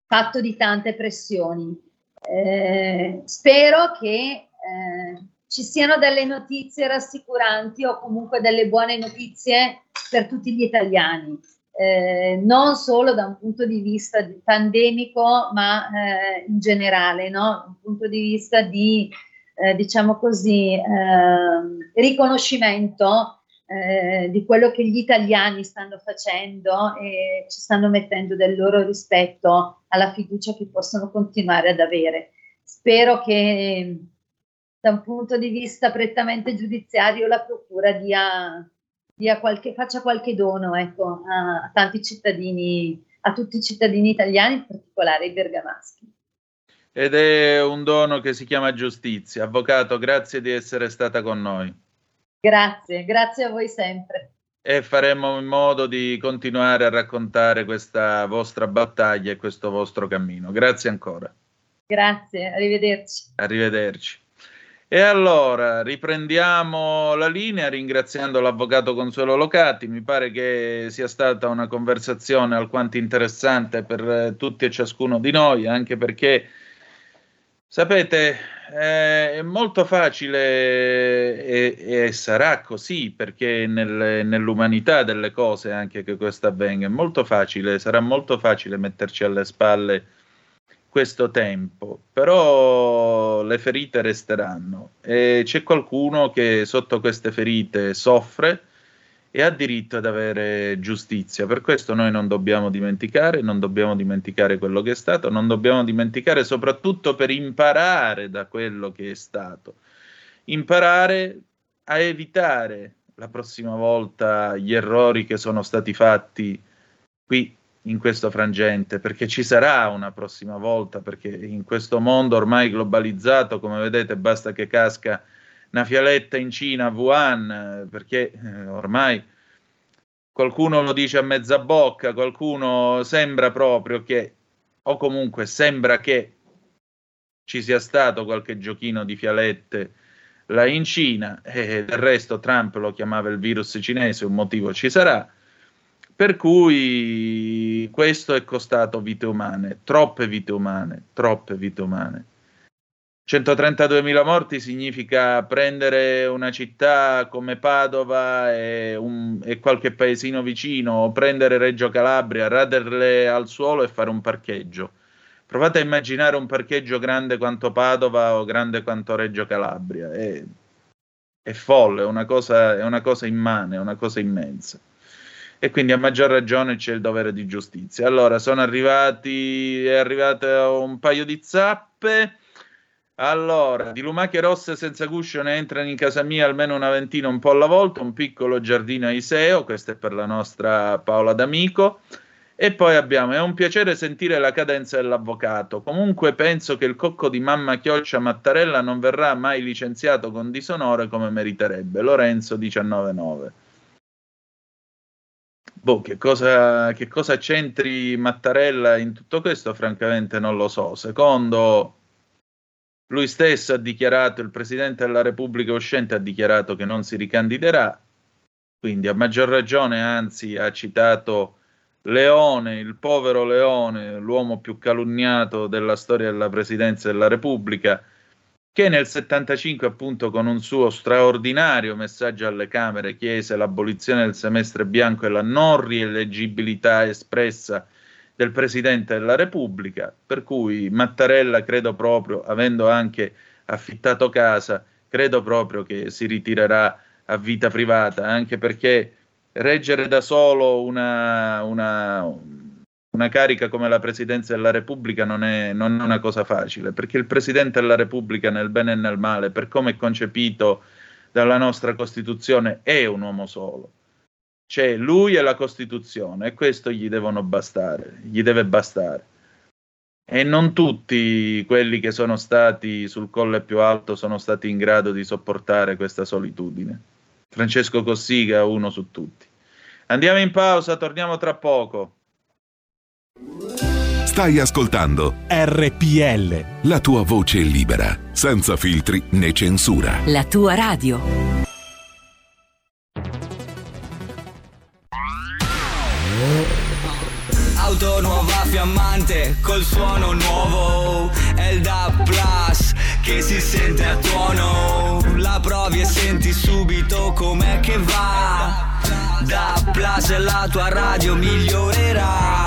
fatto di tante pressioni. Eh, spero che eh, ci siano delle notizie rassicuranti o comunque delle buone notizie per tutti gli italiani, eh, non solo da un punto di vista pandemico, ma eh, in generale, no? un punto di vista di, eh, diciamo così, ehm, riconoscimento eh, di quello che gli italiani stanno facendo e ci stanno mettendo del loro rispetto alla fiducia che possono continuare ad avere. Spero che da un punto di vista prettamente giudiziario la Procura dia, dia qualche, faccia qualche dono ecco, a, a tanti cittadini, a tutti i cittadini italiani, in particolare i bergamaschi. Ed è un dono che si chiama giustizia. Avvocato, grazie di essere stata con noi. Grazie, grazie a voi sempre. E faremo in modo di continuare a raccontare questa vostra battaglia e questo vostro cammino. Grazie ancora. Grazie, arrivederci. Arrivederci. E allora riprendiamo la linea ringraziando l'avvocato Consuelo Locati. Mi pare che sia stata una conversazione alquanto interessante per eh, tutti e ciascuno di noi, anche perché sapete, eh, è molto facile e, e sarà così perché nel- nell'umanità delle cose anche che questo avvenga. È molto facile, sarà molto facile metterci alle spalle questo tempo, però le ferite resteranno e c'è qualcuno che sotto queste ferite soffre e ha diritto ad avere giustizia. Per questo noi non dobbiamo dimenticare, non dobbiamo dimenticare quello che è stato, non dobbiamo dimenticare soprattutto per imparare da quello che è stato. Imparare a evitare la prossima volta gli errori che sono stati fatti qui in questo frangente, perché ci sarà una prossima volta, perché in questo mondo ormai globalizzato, come vedete, basta che casca una fialetta in Cina, a Wuhan, perché eh, ormai qualcuno lo dice a mezza bocca, qualcuno sembra proprio che, o comunque sembra che ci sia stato qualche giochino di fialette là in Cina, e del resto Trump lo chiamava il virus cinese, un motivo ci sarà. Per cui questo è costato vite umane, troppe vite umane, troppe vite umane. 132.000 morti significa prendere una città come Padova e, un- e qualche paesino vicino, o prendere Reggio Calabria, raderle al suolo e fare un parcheggio. Provate a immaginare un parcheggio grande quanto Padova o grande quanto Reggio Calabria. È, è folle, è una, cosa, è una cosa immane, è una cosa immensa. E quindi a maggior ragione c'è il dovere di giustizia. Allora, sono arrivati, è arrivato un paio di zappe. Allora, di lumache rosse senza guscio ne entrano in casa mia almeno una ventina un po' alla volta, un piccolo giardino a Iseo, questo è per la nostra Paola D'Amico. E poi abbiamo, è un piacere sentire la cadenza dell'avvocato. Comunque penso che il cocco di mamma Chioccia Mattarella non verrà mai licenziato con disonore come meriterebbe. Lorenzo 199. Boh, che cosa, che cosa c'entri Mattarella in tutto questo? Francamente non lo so. Secondo lui stesso ha dichiarato, il Presidente della Repubblica uscente ha dichiarato che non si ricandiderà, quindi a maggior ragione, anzi ha citato Leone, il povero Leone, l'uomo più calunniato della storia della Presidenza della Repubblica, che nel 75 appunto con un suo straordinario messaggio alle Camere chiese l'abolizione del semestre bianco e la non rieleggibilità espressa del Presidente della Repubblica, per cui Mattarella credo proprio, avendo anche affittato casa, credo proprio che si ritirerà a vita privata, anche perché reggere da solo una, una, una carica come la Presidenza della Repubblica non è, non è una cosa facile, perché il Presidente della Repubblica nel bene e nel male, per come è concepito dalla nostra Costituzione, è un uomo solo. C'è lui e la Costituzione e questo gli devono bastare, gli deve bastare. E non tutti quelli che sono stati sul colle più alto sono stati in grado di sopportare questa solitudine. Francesco Cossiga, uno su tutti. Andiamo in pausa, torniamo tra poco. Stai ascoltando RPL. la tua voce libera, senza filtri né censura. La tua radio. Auto nuova fiammante col suono nuovo È il DAB Plus che si sente a tuono La provi e senti subito com'è che va DAB Plus la tua radio migliorerà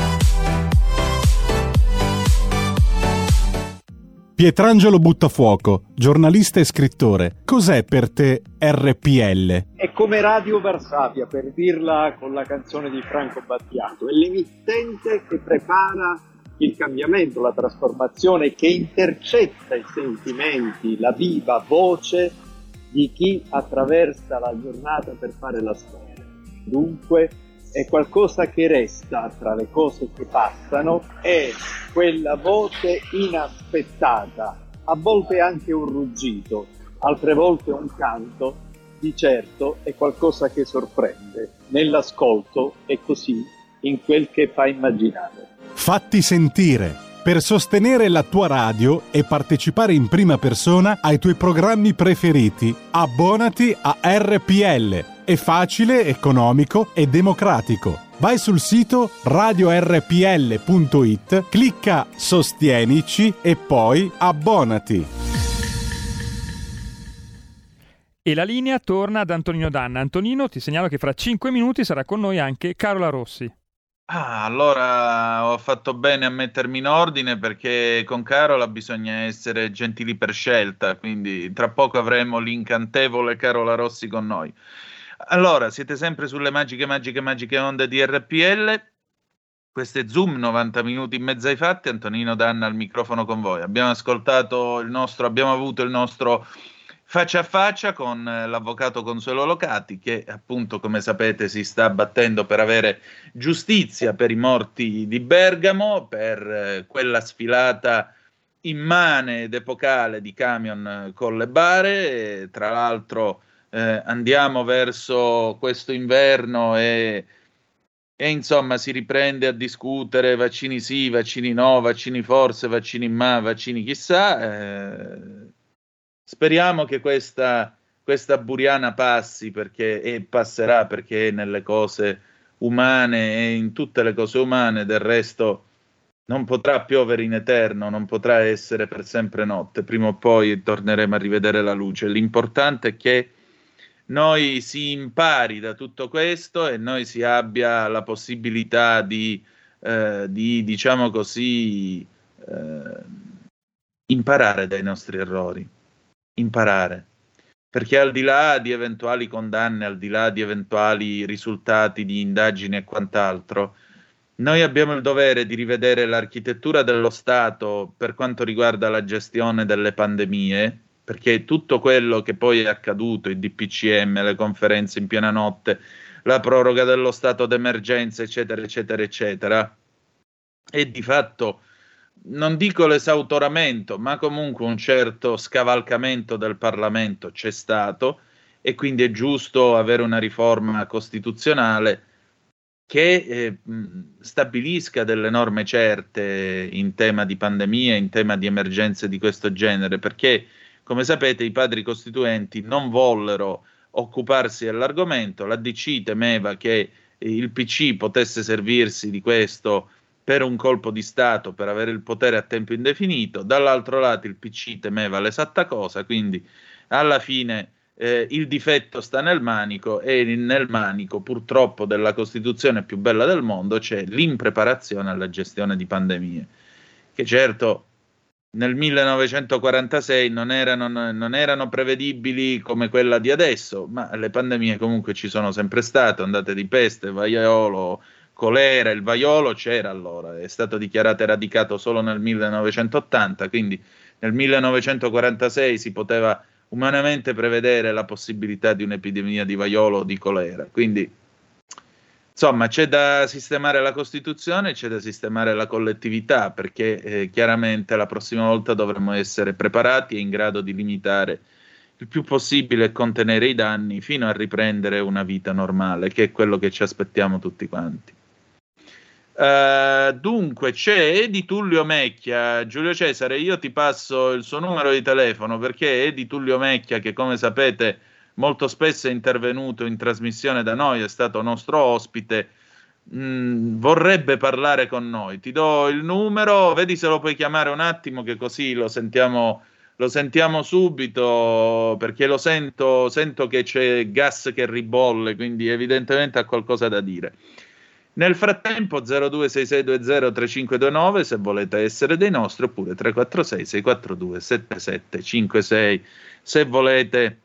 Pietrangelo Buttafuoco, giornalista e scrittore. Cos'è per te RPL? È come Radio Varsavia, per dirla con la canzone di Franco Battiato, è l'emittente che prepara il cambiamento, la trasformazione, che intercetta i sentimenti, la viva voce di chi attraversa la giornata per fare la storia. Dunque è qualcosa che resta tra le cose che passano, è quella voce inaspettata, a volte anche un ruggito, altre volte un canto, di certo è qualcosa che sorprende nell'ascolto e così in quel che fa immaginare. Fatti sentire. Per sostenere la tua radio e partecipare in prima persona ai tuoi programmi preferiti, abbonati a RPL. È facile, economico e democratico. Vai sul sito radiorpl.it, clicca Sostienici e poi abbonati. E la linea torna ad Antonino Danna. Antonino, ti segnalo che fra 5 minuti sarà con noi anche Carola Rossi. Ah, allora ho fatto bene a mettermi in ordine perché con Carola bisogna essere gentili per scelta, quindi tra poco avremo l'incantevole Carola Rossi con noi. Allora, siete sempre sulle magiche, magiche, magiche onde di RPL. Questo è Zoom, 90 minuti in mezzo ai fatti. Antonino Danna al microfono con voi. Abbiamo ascoltato il nostro, abbiamo avuto il nostro faccia a faccia con eh, l'avvocato Consuelo Locati che appunto come sapete si sta battendo per avere giustizia per i morti di Bergamo, per eh, quella sfilata immane ed epocale di camion eh, con le bare, e, tra l'altro eh, andiamo verso questo inverno e, e insomma si riprende a discutere vaccini sì, vaccini no, vaccini forse, vaccini ma, vaccini chissà. eh, Speriamo che questa, questa buriana passi perché, e passerà perché nelle cose umane e in tutte le cose umane, del resto non potrà piovere in eterno, non potrà essere per sempre notte, prima o poi torneremo a rivedere la luce. L'importante è che noi si impari da tutto questo e noi si abbia la possibilità di, eh, di diciamo così, eh, imparare dai nostri errori imparare. Perché al di là di eventuali condanne, al di là di eventuali risultati di indagini e quant'altro, noi abbiamo il dovere di rivedere l'architettura dello Stato per quanto riguarda la gestione delle pandemie, perché tutto quello che poi è accaduto, il DPCM, le conferenze in piena notte, la proroga dello stato d'emergenza, eccetera, eccetera, eccetera, è di fatto non dico l'esautoramento, ma comunque un certo scavalcamento del Parlamento c'è stato e quindi è giusto avere una riforma costituzionale che eh, stabilisca delle norme certe in tema di pandemia, in tema di emergenze di questo genere, perché come sapete i padri costituenti non vollero occuparsi dell'argomento, la DC temeva che il PC potesse servirsi di questo per un colpo di Stato, per avere il potere a tempo indefinito, dall'altro lato il PC temeva l'esatta cosa, quindi alla fine eh, il difetto sta nel manico e nel manico purtroppo della Costituzione più bella del mondo c'è l'impreparazione alla gestione di pandemie, che certo nel 1946 non erano, non erano prevedibili come quella di adesso, ma le pandemie comunque ci sono sempre state, ondate di peste, vaiolo, colera, il vaiolo c'era allora, è stato dichiarato eradicato solo nel 1980, quindi nel 1946 si poteva umanamente prevedere la possibilità di un'epidemia di vaiolo o di colera. Quindi, insomma, c'è da sistemare la Costituzione, c'è da sistemare la collettività, perché eh, chiaramente la prossima volta dovremo essere preparati e in grado di limitare il più possibile e contenere i danni fino a riprendere una vita normale, che è quello che ci aspettiamo tutti quanti. Uh, dunque c'è Edi Tullio Mecchia, Giulio Cesare, io ti passo il suo numero di telefono perché Edi Tullio Mecchia, che come sapete molto spesso è intervenuto in trasmissione da noi, è stato nostro ospite, mh, vorrebbe parlare con noi. Ti do il numero, vedi se lo puoi chiamare un attimo che così lo sentiamo, lo sentiamo subito perché lo sento, sento che c'è gas che ribolle, quindi evidentemente ha qualcosa da dire. Nel frattempo 0266203529 se volete essere dei nostri oppure 346 642 7756 se volete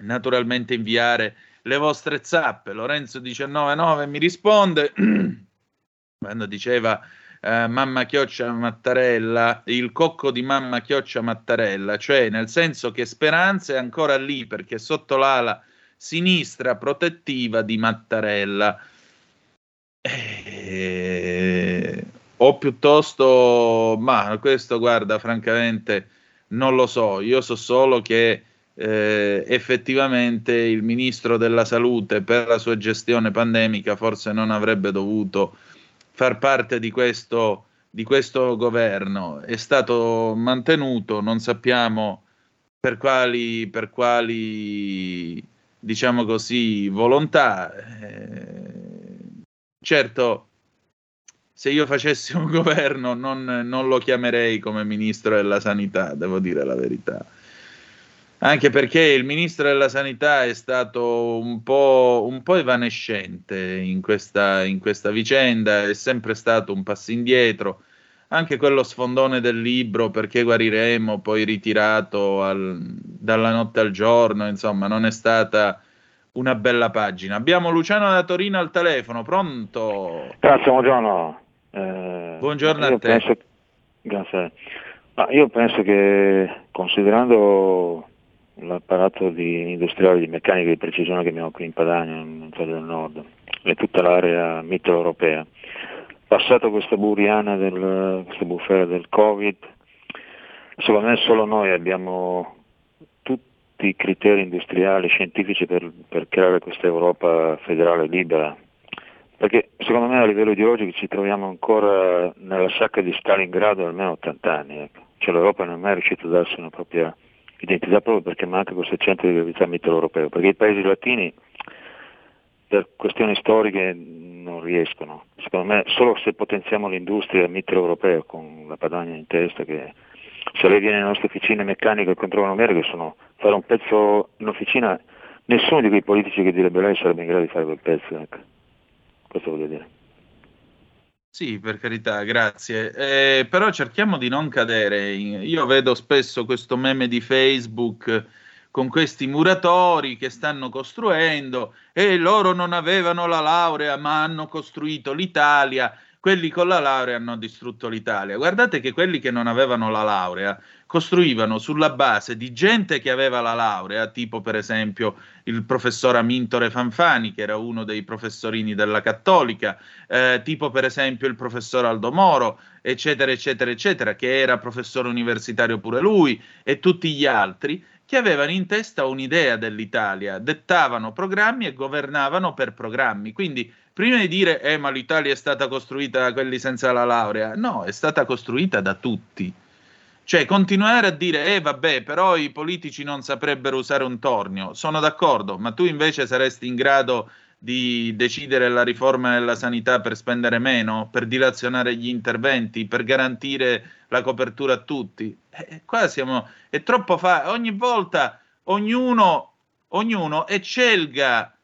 naturalmente inviare le vostre zappe. Lorenzo 199 mi risponde quando diceva eh, mamma chioccia Mattarella, il cocco di mamma chioccia Mattarella, cioè nel senso che Speranza è ancora lì perché sotto l'ala sinistra protettiva di Mattarella. Eh, o piuttosto, ma questo guarda, francamente, non lo so. Io so solo che eh, effettivamente il ministro della salute, per la sua gestione pandemica, forse non avrebbe dovuto far parte di questo, di questo governo. È stato mantenuto, non sappiamo per quali, per quali diciamo così, volontà. Eh, Certo, se io facessi un governo non, non, lo chiamerei come ministro della sanità, devo dire la verità. Anche perché il ministro della sanità è stato un po', un po evanescente in questa, in questa, vicenda, è sempre stato un passo indietro. Anche quello sfondone del libro, perché guariremo, poi ritirato al, dalla notte al giorno, insomma, non è stata una bella pagina. Abbiamo Luciano da Torino al telefono, pronto? Grazie, buongiorno. Eh, buongiorno a te. Penso, grazie. Ma io penso che considerando l'apparato di industriale di meccanica di precisione che abbiamo qui in Padania, in Italia del Nord, e tutta l'area mitteleuropea, passato questa buriana, del, questa bufera del Covid, secondo me solo noi abbiamo tutti i criteri industriali, scientifici per, per creare questa Europa federale libera. Perché secondo me a livello ideologico ci troviamo ancora nella sacca di Stalingrado almeno 80 anni. Ecco. Cioè l'Europa non è mai riuscita a darsi una propria identità proprio perché manca questo centro di gravità mitteleuropeo. Perché i paesi latini per questioni storiche non riescono. Secondo me solo se potenziamo l'industria mitteleuropea con la Padania in testa che se lei viene nelle nostre officine meccaniche e controlla numeriche che sono fare un pezzo in officina, nessuno di quei politici che direbbe lei sarebbe in grado di fare quel pezzo. Ecco. Questo voglio dire. Sì, per carità, grazie. Eh, però cerchiamo di non cadere. Io vedo spesso questo meme di Facebook con questi muratori che stanno costruendo e loro non avevano la laurea ma hanno costruito l'Italia quelli con la laurea hanno distrutto l'Italia. Guardate che quelli che non avevano la laurea costruivano sulla base di gente che aveva la laurea, tipo per esempio il professor Amintore Fanfani, che era uno dei professorini della Cattolica, eh, tipo per esempio il professor Aldo Moro, eccetera, eccetera, eccetera, che era professore universitario pure lui, e tutti gli altri che avevano in testa un'idea dell'Italia, dettavano programmi e governavano per programmi. Quindi prima di dire eh, ma l'Italia è stata costruita da quelli senza la laurea, no, è stata costruita da tutti. Cioè, continuare a dire, eh vabbè, però i politici non saprebbero usare un tornio, sono d'accordo, ma tu invece saresti in grado di decidere la riforma della sanità per spendere meno, per dilazionare gli interventi, per garantire la copertura a tutti. Eh, qua siamo, è troppo facile, ogni volta ognuno, ognuno eccelga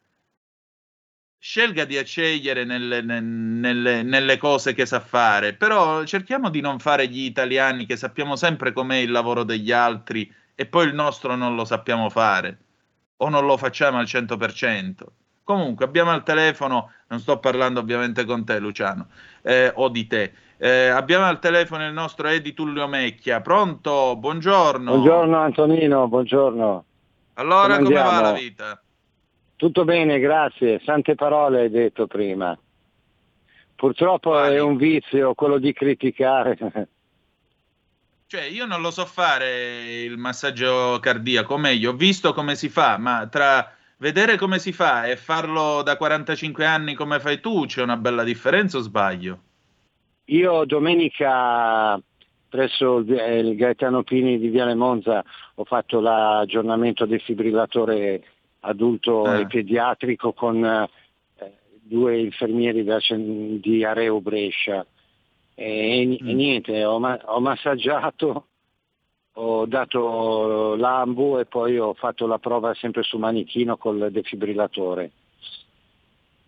scelga di scegliere nelle, ne- nelle- nelle cose che sa fare, però cerchiamo di non fare gli italiani che sappiamo sempre com'è il lavoro degli altri e poi il nostro non lo sappiamo fare o non lo facciamo al 100%. Comunque abbiamo al telefono, non sto parlando ovviamente con te Luciano eh, o di te, eh, abbiamo al telefono il nostro Edi Tullio Mecchia, pronto? Buongiorno. Buongiorno Antonino, buongiorno. Allora Come come va la vita? Tutto bene, grazie. Sante parole hai detto prima. Purtroppo è un vizio quello di criticare. Cioè, io non lo so fare il massaggio cardiaco, o meglio, ho visto come si fa, ma tra vedere come si fa e farlo da 45 anni come fai tu, c'è una bella differenza o sbaglio? Io domenica presso il, il Gaetano Pini di Viale Monza ho fatto l'aggiornamento del fibrillatore adulto Eh. e pediatrico con eh, due infermieri da di Areo Brescia e, Mm. e niente, ho, ma- ho massaggiato, ho dato l'ambu e poi ho fatto la prova sempre su manichino col defibrillatore.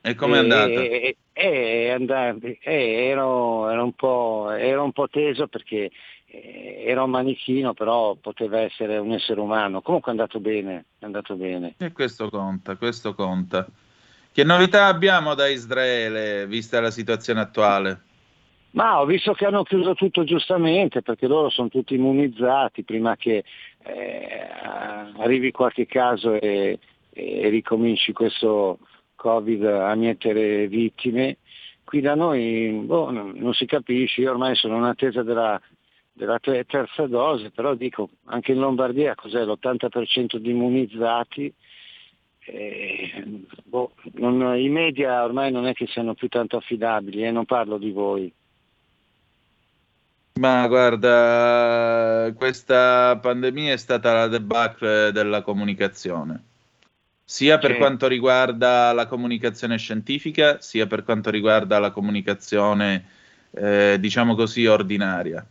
E com'è andata? e- e- e ero, ero un po', ero un po' teso perché era un manichino, però poteva essere un essere umano. Comunque è andato bene, è andato bene. E questo conta, questo conta. Che novità abbiamo da Israele, vista la situazione attuale? Ma ho visto che hanno chiuso tutto giustamente perché loro sono tutti immunizzati prima che eh, arrivi qualche caso e, e ricominci questo Covid a mietere vittime. Qui da noi boh, non, non si capisce, io ormai sono in attesa della, della te- terza dose, però dico anche in Lombardia cos'è l'80% di immunizzati. Eh, boh, non- I media ormai non è che siano più tanto affidabili e non parlo di voi. Ma guarda, questa pandemia è stata la debacle della comunicazione, sia per Sì. quanto riguarda la comunicazione scientifica, sia per quanto riguarda la comunicazione, eh, diciamo così, ordinaria.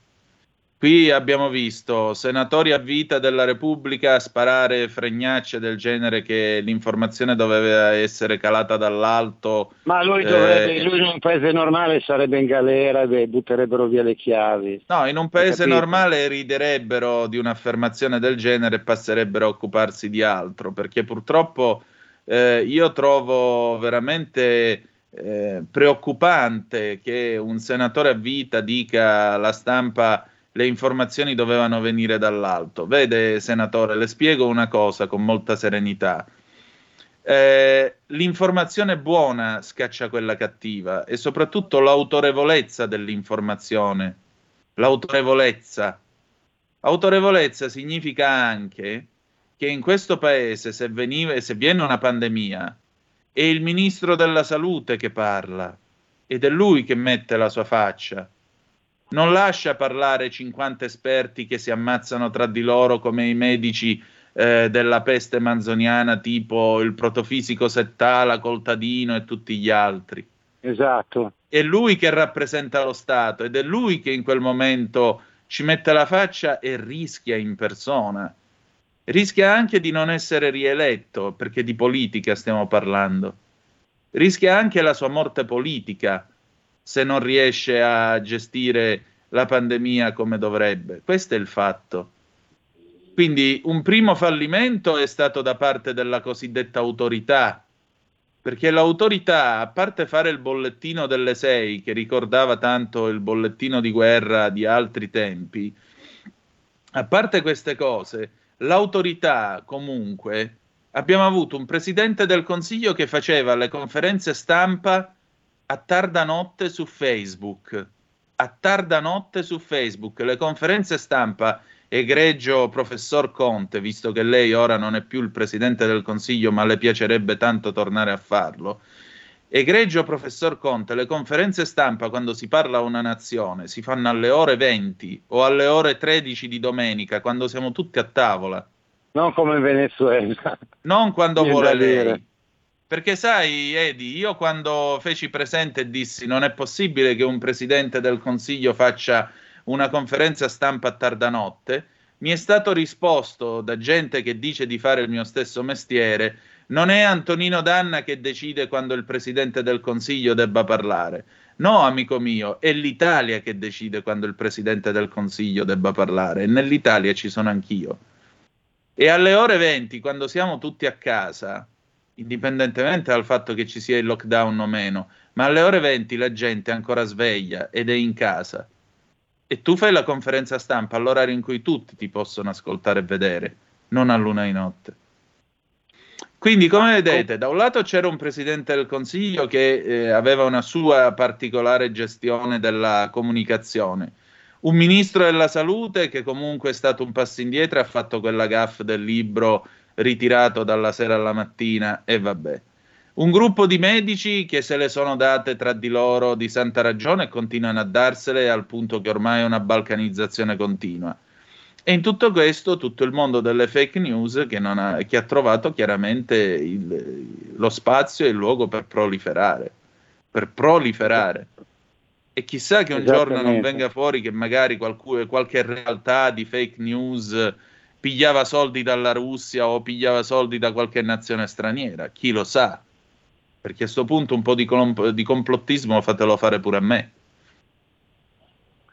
Qui abbiamo visto senatori a vita della Repubblica sparare fregnacce del genere che l'informazione doveva essere calata dall'alto. Ma lui, eh, dovrebbe, lui in un paese normale sarebbe in galera e butterebbero via le chiavi. No, in un paese normale riderebbero di un'affermazione del genere e passerebbero a occuparsi di altro, perché purtroppo eh, io trovo veramente eh, preoccupante che un senatore a vita dica alla stampa le informazioni dovevano venire dall'alto. Vede, senatore, le spiego una cosa con molta serenità. Eh, l'informazione buona scaccia quella cattiva e soprattutto l'autorevolezza dell'informazione. L'autorevolezza. Autorevolezza significa anche che in questo paese, se, veniva, se viene una pandemia, è il ministro della salute che parla ed è lui che mette la sua faccia. Non lascia parlare 50 esperti che si ammazzano tra di loro come i medici eh, della peste manzoniana, tipo il protofisico Settala, Coltadino e tutti gli altri. Esatto. È lui che rappresenta lo Stato ed è lui che in quel momento ci mette la faccia e rischia in persona. Rischia anche di non essere rieletto, perché di politica stiamo parlando. Rischia anche la sua morte politica se non riesce a gestire la pandemia come dovrebbe. Questo è il fatto. Quindi un primo fallimento è stato da parte della cosiddetta autorità, perché l'autorità, a parte fare il bollettino delle sei, che ricordava tanto il bollettino di guerra di altri tempi, a parte queste cose, l'autorità comunque, abbiamo avuto un presidente del Consiglio che faceva le conferenze stampa a tarda notte su Facebook, a tarda notte su Facebook, le conferenze stampa, egregio professor Conte, visto che lei ora non è più il presidente del Consiglio, ma le piacerebbe tanto tornare a farlo. Egregio professor Conte, le conferenze stampa quando si parla a una nazione si fanno alle ore 20 o alle ore 13 di domenica, quando siamo tutti a tavola, Non come in Venezuela. non quando Niente vuole lei. Perché sai, Edi, io quando feci presente dissi non è possibile che un presidente del Consiglio faccia una conferenza stampa a tarda notte, mi è stato risposto da gente che dice di fare il mio stesso mestiere, Non è Antonino Danna che decide quando il Presidente del Consiglio debba parlare. No, amico mio, è l'Italia che decide quando il Presidente del Consiglio debba parlare e nell'Italia ci sono anch'io. E alle ore 20, quando siamo tutti a casa, indipendentemente dal fatto che ci sia il lockdown o meno, ma alle ore 20 la gente è ancora sveglia ed è in casa. E tu fai la conferenza stampa all'orario in cui tutti ti possono ascoltare e vedere, non a luna di notte. Quindi, come vedete, da un lato c'era un presidente del Consiglio che eh, aveva una sua particolare gestione della comunicazione, un ministro della salute che comunque è stato un passo indietro e ha fatto quella gaff del libro ritirato dalla sera alla mattina e vabbè. Un gruppo di medici che se le sono date tra di loro di santa ragione e continuano a darsele al punto che ormai è una balcanizzazione continua. E in tutto questo tutto il mondo delle fake news che, non ha, che ha trovato chiaramente il- lo spazio e il luogo per proliferare. Per proliferare. E chissà che un giorno non venga fuori che magari qualcu- qualche realtà di fake news pigliava soldi dalla Russia o pigliava soldi da qualche nazione straniera. Chi lo sa? Perché a questo punto un po' di, com- di complottismo fatelo fare pure a me.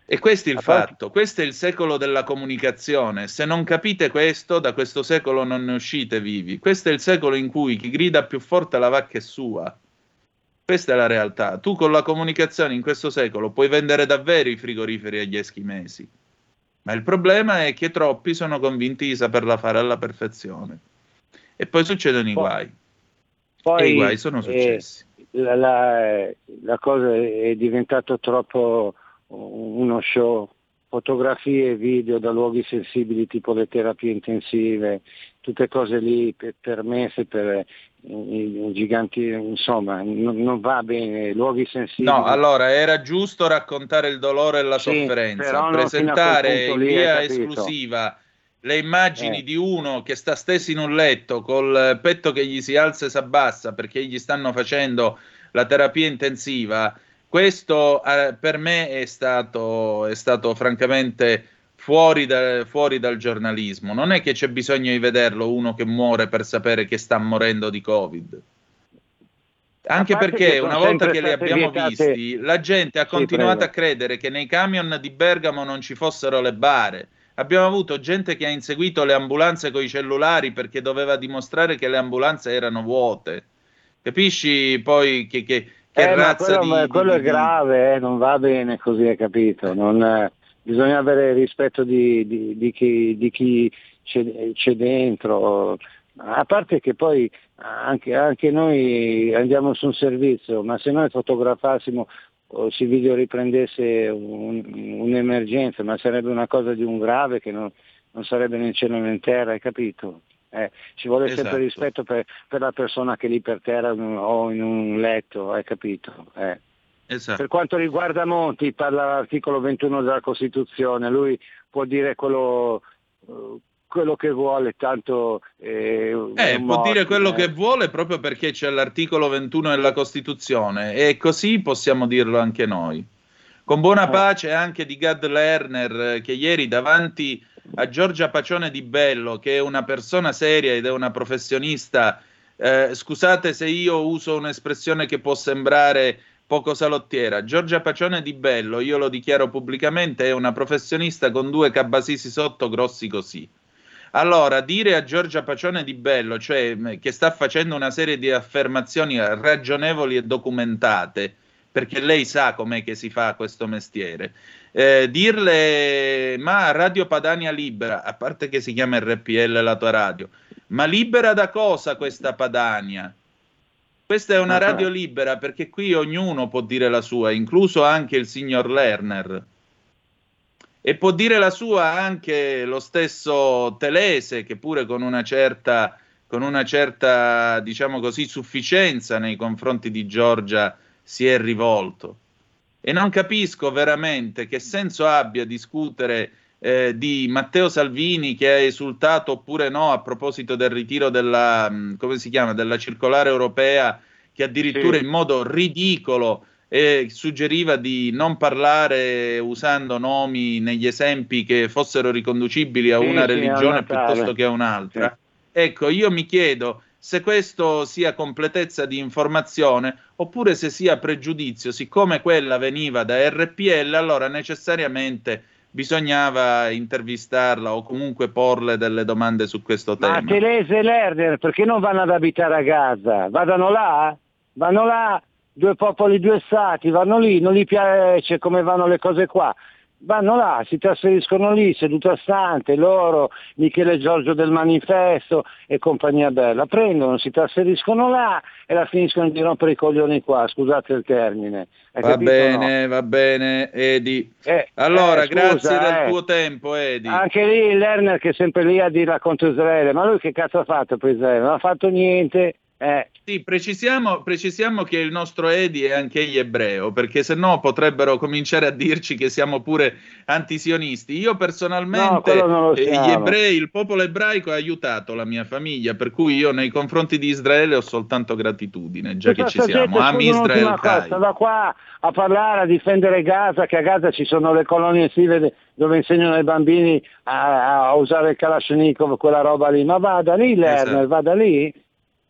E questo è il A parte- fatto, questo è il secolo della comunicazione. Se non capite questo, da questo secolo non ne uscite vivi. Questo è il secolo in cui chi grida più forte la vacca è sua. Questa è la realtà. Tu con la comunicazione in questo secolo puoi vendere davvero i frigoriferi agli eschimesi. Ma il problema è che troppi sono convinti di saperla fare alla perfezione. E poi succedono i Poi- guai. Poi, e i guai sono eh, successi. la, la- la cosa è diventato troppo uno show, fotografie e video da luoghi sensibili tipo le terapie intensive, tutte cose lì per- permesse per giganti, insomma, non, non va bene, luoghi sensibili. No, allora era giusto raccontare il dolore e la Sì, sofferenza, presentare in via esclusiva le immagini Eh. di uno che sta steso in un letto col petto che gli si alza e si abbassa perché gli stanno facendo la terapia intensiva. Questo eh, per me è stato, è stato francamente fuori, da- fuori dal giornalismo. Non è che c'è bisogno di vederlo uno che muore per sapere che sta morendo di Covid. Anche perché una volta che li abbiamo vietate- visti, la gente ha Sì, continuato prego. a credere che nei camion di Bergamo non ci fossero le bare. Abbiamo avuto gente che ha inseguito le ambulanze con i cellulari perché doveva dimostrare che le ambulanze erano vuote. Capisci poi che, che, che Eh, razza quello, di, ma di- quello è grave, eh, non va bene così, hai capito? Non, eh, bisogna avere rispetto di, di- di chi, di chi c'è, c'è dentro. A parte che poi anche, anche noi andiamo su un servizio, ma se noi fotografassimo o si video riprendesse un- un'emergenza, ma sarebbe una cosa di un grave che non, non sarebbe né in cielo né in terra, hai capito? Eh, ci vuole Esatto. sempre rispetto per, per la persona che è lì per terra o in un letto, hai capito? Eh. Esatto. Per quanto riguarda Monti, parla l'articolo 21 della Costituzione, lui può dire quello, eh, quello che vuole, tanto... eh, Eh, può dire quello eh. che vuole proprio perché c'è l'articolo 21 della Costituzione e così possiamo dirlo anche noi. Con buona pace anche di Gad Lerner eh, che ieri davanti a Giorgia Pacione di Bello, che è una persona seria ed è una professionista, eh, scusate se io uso un'espressione che può sembrare poco salottiera, Giorgia Pacione di Bello, io lo dichiaro pubblicamente, è una professionista con due cabasisi sotto grossi così. Allora, dire a Giorgia Pacione di Bello, cioè mh, che sta facendo una serie di affermazioni ragionevoli e documentate, perché lei sa com'è che si fa questo mestiere, eh, dirle ma Radio Padania libera, a parte che si chiama RPL la tua radio, ma libera da cosa questa Padania? Questa è una Ah, radio libera perché qui ognuno può dire la sua, incluso anche il signor Lerner. E può dire la sua anche lo stesso Telese, che pure con una certa, con una certa, diciamo così, sufficienza nei confronti di Giorgia si è rivolto. E non capisco veramente che senso abbia discutere eh, di Matteo Salvini che ha esultato oppure no a proposito del ritiro della, si chiama, della circolare europea che addirittura Sì. in modo ridicolo eh, suggeriva di non parlare usando nomi negli esempi che fossero riconducibili a Sì, una sì, religione piuttosto che a un'altra. Ecco, io mi chiedo se questo sia completezza di informazione oppure se sia pregiudizio, siccome quella veniva da RPL, allora necessariamente bisognava intervistarla o comunque porle delle domande su questo Ma tema. Telese e Lerner perché non vanno ad abitare a Gaza? Vadano là? Vanno là, due popoli, due stati, vanno lì, non gli piace come vanno le cose qua. Vanno là, si trasferiscono lì, seduta stante, loro, Michele Giorgio del Manifesto e compagnia bella. Prendono, si trasferiscono là e la finiscono di rompere i coglioni qua, scusate il termine. Hai Va capito o no? bene, va bene, Edi. Eh, allora, eh, grazie scusa, del eh. tuo tempo, Edi. Anche lì Lerner che è sempre lì a dirla contro Israele, ma lui che cazzo ha fatto per Israele? Non ha fatto niente. Eh. Sì, precisiamo, precisiamo che il nostro Edi è anche egli ebreo, perché se no potrebbero cominciare a dirci che siamo pure antisionisti. Io No, personalmente, lo eh, gli ebrei, il popolo ebraico ha aiutato la mia famiglia, per cui io nei confronti di Israele ho soltanto gratitudine, già che Questa ci siamo. gente, Am scusa, Israel un'ultima cosa, da qua a parlare, a difendere Gaza, che a Gaza ci sono le colonie estive dove insegnano ai bambini a, a usare il Kalashnikov, quella roba lì. Ma vada lì Lerner, Esatto. vada lì.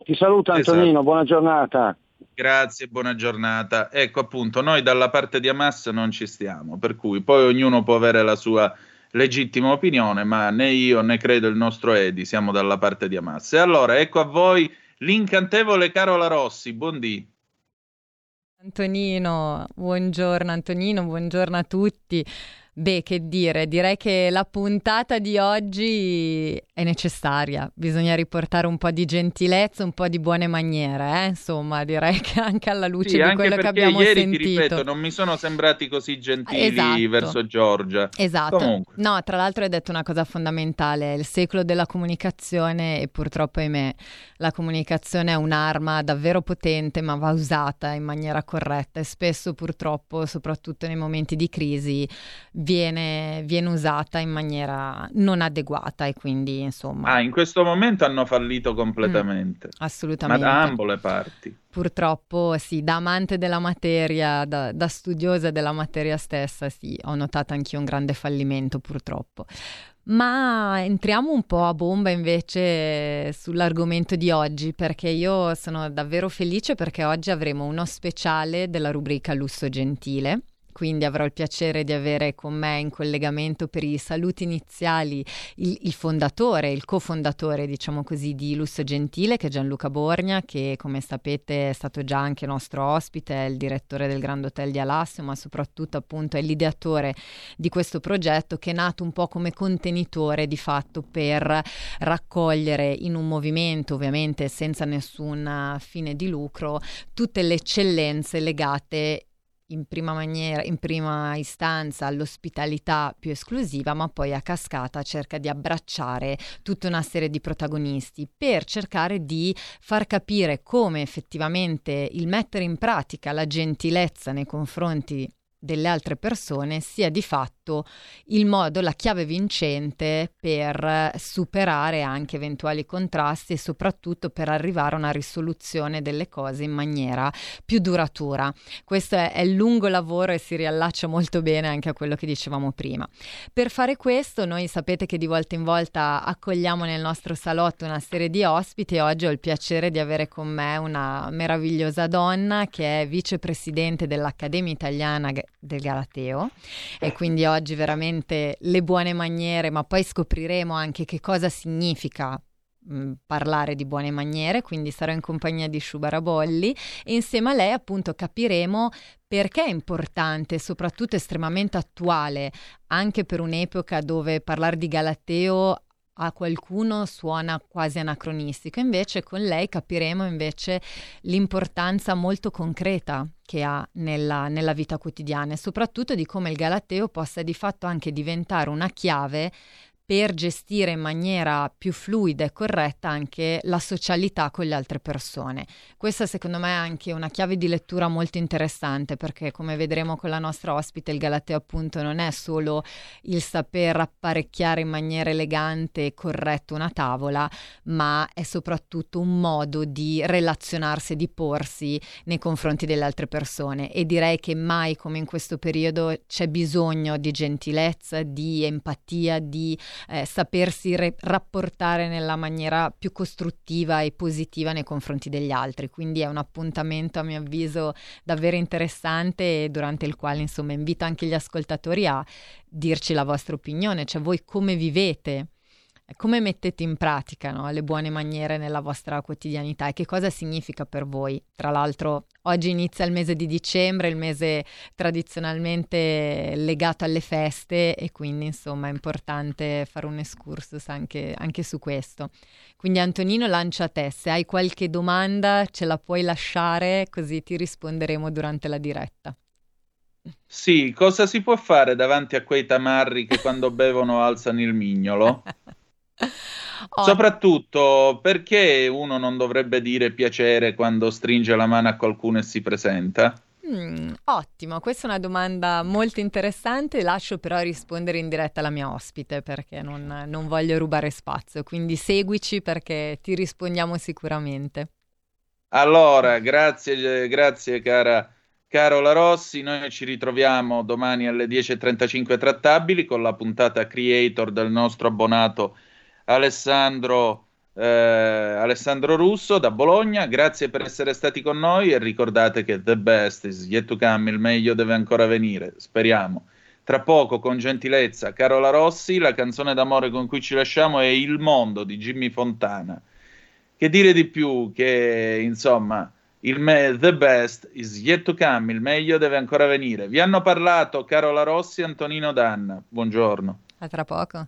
Ti saluto Antonino, Esatto. buona giornata. Grazie, buona giornata. Ecco appunto, noi dalla parte di Hamas non ci stiamo, per cui poi ognuno può avere la sua legittima opinione, ma né io né credo il nostro Edi siamo dalla parte di Hamas. E allora, ecco a voi l'incantevole Carola Rossi, buondì. Antonino, buongiorno Antonino, buongiorno a tutti. Beh, che dire, direi che la puntata di oggi è necessaria, bisogna riportare un po' di gentilezza, un po' di buone maniere, eh? insomma, direi che anche alla luce Sì, di quello che abbiamo ieri, sentito. ti ripeto, non mi sono sembrati così gentili Esatto. verso Giorgia. Esatto. Comunque. No, tra l'altro hai detto una cosa fondamentale, il secolo della comunicazione e purtroppo ahimè la comunicazione è un'arma davvero potente ma va usata in maniera corretta e spesso purtroppo, soprattutto nei momenti di crisi, viene, viene usata in maniera non adeguata e quindi insomma Ah, in questo momento hanno fallito completamente. Ma Mm, assolutamente. da ambo le parti. Purtroppo sì, da amante della materia, da, da studiosa della materia stessa, sì, ho notato anch'io un grande fallimento purtroppo. Ma entriamo un po' a bomba invece sull'argomento di oggi, perché io sono davvero felice perché oggi avremo uno speciale della rubrica Lusso Gentile. Quindi avrò il piacere di avere con me in collegamento per i saluti iniziali il, il fondatore, il cofondatore, diciamo così, di Lusso Gentile, che è Gianluca Borgna, che come sapete è stato già anche nostro ospite, è il direttore del Grand Hotel di Alassio, ma soprattutto appunto è l'ideatore di questo progetto che è nato un po' come contenitore di fatto per raccogliere in un movimento, ovviamente senza nessun fine di lucro, tutte le eccellenze legate in prima maniera, in prima istanza all'ospitalità più esclusiva, ma poi a cascata cerca di abbracciare tutta una serie di protagonisti per cercare di far capire come effettivamente il mettere in pratica la gentilezza nei confronti delle altre persone sia di fatto il modo, la chiave vincente per superare anche eventuali contrasti e soprattutto per arrivare a una risoluzione delle cose in maniera più duratura. Questo è, è lungo lavoro e si riallaccia molto bene anche a quello che dicevamo prima. Per fare questo noi sapete che di volta in volta accogliamo nel nostro salotto una serie di ospiti e oggi ho il piacere di avere con me una meravigliosa donna che è vicepresidente dell'Accademia Italiana del Galateo. E quindi oggi veramente le buone maniere, ma poi scopriremo anche che cosa significa mh, parlare di buone maniere, quindi sarò in compagnia di Shubara Bolli. E insieme a lei appunto capiremo perché è importante e soprattutto estremamente attuale anche per un'epoca dove parlare di Galateo a qualcuno suona quasi anacronistico, invece con lei capiremo invece l'importanza molto concreta che ha nella, nella vita quotidiana e soprattutto di come il Galateo possa di fatto anche diventare una chiave per gestire in maniera più fluida e corretta anche la socialità con le altre persone. Questa secondo me è anche una chiave di lettura molto interessante perché come vedremo con la nostra ospite il Galateo appunto non è solo il saper apparecchiare in maniera elegante e corretta una tavola, ma è soprattutto un modo di relazionarsi e di porsi nei confronti delle altre persone e direi che mai come in questo periodo c'è bisogno di gentilezza, di empatia, di eh, sapersi re- rapportare nella maniera più costruttiva e positiva nei confronti degli altri. Quindi è un appuntamento a mio avviso davvero interessante e durante il quale insomma invito anche gli ascoltatori a dirci la vostra opinione, cioè voi come vivete come mettete in pratica no, le buone maniere nella vostra quotidianità e che cosa significa per voi? Tra l'altro oggi inizia il mese di dicembre, il mese tradizionalmente legato alle feste e quindi insomma è importante fare un excursus anche, anche su questo. Quindi Antonino lancia a te, se hai qualche domanda ce la puoi lasciare così ti risponderemo durante la diretta. Sì, cosa si può fare davanti a quei tamarri che quando bevono alzano il mignolo? Soprattutto perché uno non dovrebbe dire piacere quando stringe la mano a qualcuno e si presenta? Mm, ottimo, questa è una domanda molto interessante, lascio però rispondere in diretta alla mia ospite perché non, non voglio rubare spazio, quindi seguici perché ti rispondiamo sicuramente. Allora, grazie, grazie cara Carola Rossi, noi ci ritroviamo domani alle 10.35 trattabili con la puntata creator del nostro abbonato Alessandro, eh, Alessandro Russo da Bologna. Grazie per essere stati con noi e ricordate che the best is yet to come, il meglio deve ancora venire, speriamo. Tra poco, con gentilezza, Carola Rossi, la canzone d'amore con cui ci lasciamo è Il mondo di Jimmy Fontana. Che dire di più che, insomma, il me- the best is yet to come, il meglio deve ancora venire. Vi hanno parlato Carola Rossi e Antonino Danna. Buongiorno. A tra poco.